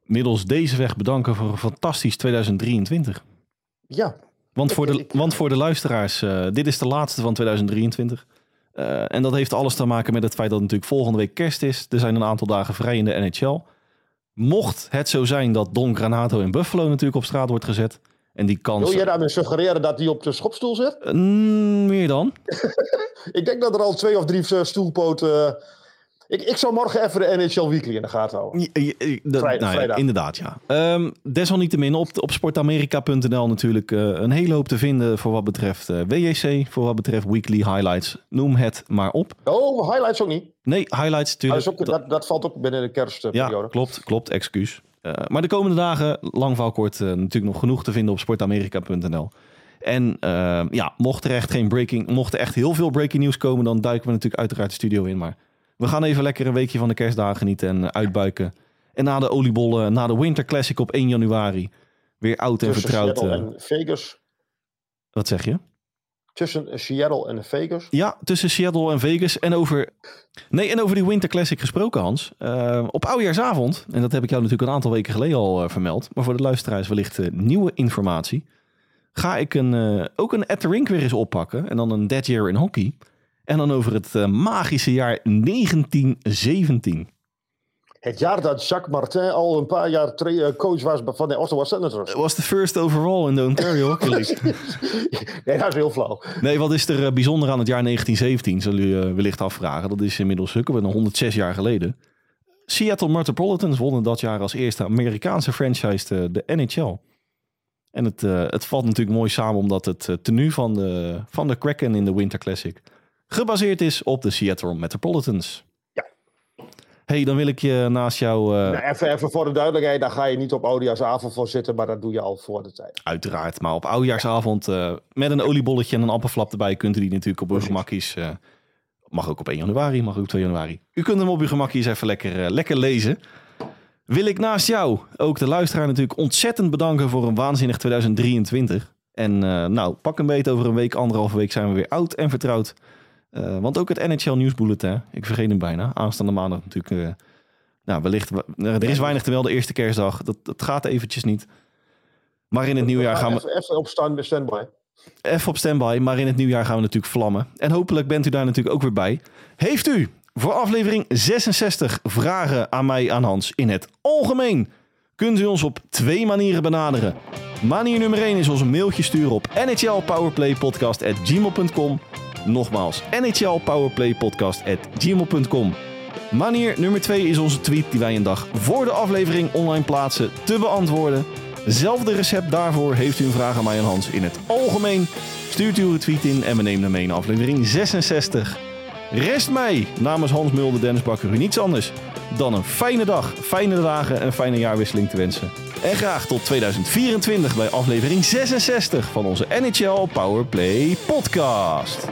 middels deze weg bedanken voor een fantastisch 2023. Ja, Want voor de, want voor de luisteraars, eh, dit is de laatste van 2023. Eh, en dat heeft alles te maken met het feit dat het natuurlijk volgende week kerst is. Er zijn een aantal dagen vrij in de NHL. Mocht het zo zijn dat Don Granato in Buffalo natuurlijk op straat wordt gezet. En die kans... Wil jij daarmee suggereren dat hij op de schopstoel zit? Mm, meer dan? Ik denk dat er al twee of drie eh, stoelpoten... ik, ik zou morgen even de NHL Weekly in de gaten houden. Ja, ja, ja, dat- Vrij- nou ja, inderdaad, ja. Ehm, desalniettemin op, op sportamerika.nl natuurlijk eh, een hele hoop te vinden voor wat betreft eh, WJC, voor wat betreft weekly highlights. Noem het maar op. Oh, highlights ook niet. Nee, highlights Ah, dat, natuurlijk. ook, dat, dat valt ook binnen de kerstperiode. ja, klopt, klopt, excuus. Eh, maar de komende dagen, lang kort, natuurlijk nog genoeg te vinden op sportamerika.nl. En ja, mocht er echt geen breaking, mocht er echt heel veel breaking news komen, dan duiken we natuurlijk uiteraard de studio in. Maar we gaan even lekker een weekje van de kerstdagen genieten en uitbuiken. En na de oliebollen, na de Winter Classic op 1 januari, weer oud en Tussen vertrouwd. Seattle eh, en Vegas. wat zeg je? Tussen Seattle en Vegas. Ja, tussen Seattle en Vegas. En over, nee, en over die Winter Classic gesproken, Hans. Eh, op oudjaarsavond, en dat heb ik jou natuurlijk een aantal weken geleden al eh, vermeld. Maar voor de luisteraars wellicht nieuwe informatie. Ga ik een, ook een At the Rink weer eens oppakken. En dan een Dead Year in Hockey. En dan over het eh, magische jaar 1917. Het jaar dat Jacques Martin al een paar jaar eh, coach was van de Ottawa Senators. Het was de first overall in de Ontario Hockey League. nee, dat is heel flauw. Nee, wat is er eh, bijzonder aan het jaar 1917? Zullen jullie wellicht afvragen. Dat is inmiddels hukken nog 106 jaar geleden. Seattle Metropolitans wonnen dat jaar als eerste Amerikaanse franchise de, NHL. En het, het valt natuurlijk mooi samen omdat het tenue van de, van de Kraken in de Winter Classic gebaseerd is op de Seattle Metropolitans. Ja. hey, dan wil ik je naast jou... eh, Nou, even, even voor de duidelijkheid, daar ga je niet op oudejaarsavond voor zitten, maar dat doe je al voor de tijd. Uiteraard, maar op oudejaarsavond eh, met een oliebolletje en een appelflap erbij kunt u die natuurlijk op uw gemakkies. eh, mag ook op 1 januari, mag ook op 2 januari. U kunt hem op uw gemakkies even lekker, lekker lezen. Wil ik naast jou ook de luisteraar natuurlijk ontzettend bedanken voor een waanzinnig 2023. En nou, pak een beet over een week, anderhalve week zijn we weer oud en vertrouwd. Eh, want ook het NHL Nieuwsbulletin, ik vergeet hem bijna, aanstaande maandag natuurlijk. eh, nou, wellicht, er is weinig te melden, eerste kerstdag. Dat, dat gaat eventjes niet. Maar in het nieuwjaar gaan we... Even, op stand, standby. Even op standby, maar in het nieuwjaar gaan we natuurlijk vlammen. En hopelijk bent u daar natuurlijk ook weer bij. Heeft u voor aflevering 66 vragen aan mij, aan Hans, in het algemeen? Kunt u ons op twee manieren benaderen. Manier nummer 1 is ons een mailtje sturen op nhlpowerplaypodcast.gmail.com Nogmaals, nhlpowerplaypodcast.gmail.com Manier nummer 2 is onze tweet die wij een dag voor de aflevering online plaatsen te beantwoorden. Zelfde recept daarvoor heeft u een vraag aan mij en Hans in het algemeen. Stuurt u uw tweet in en we nemen hem mee in aflevering 66. Rest mij namens Hans Mulder, Dennis Bakker u niets anders dan een fijne dag, fijne dagen en fijne jaarwisseling te wensen. En graag tot 2024 bij aflevering 66 van onze NHL Powerplay podcast.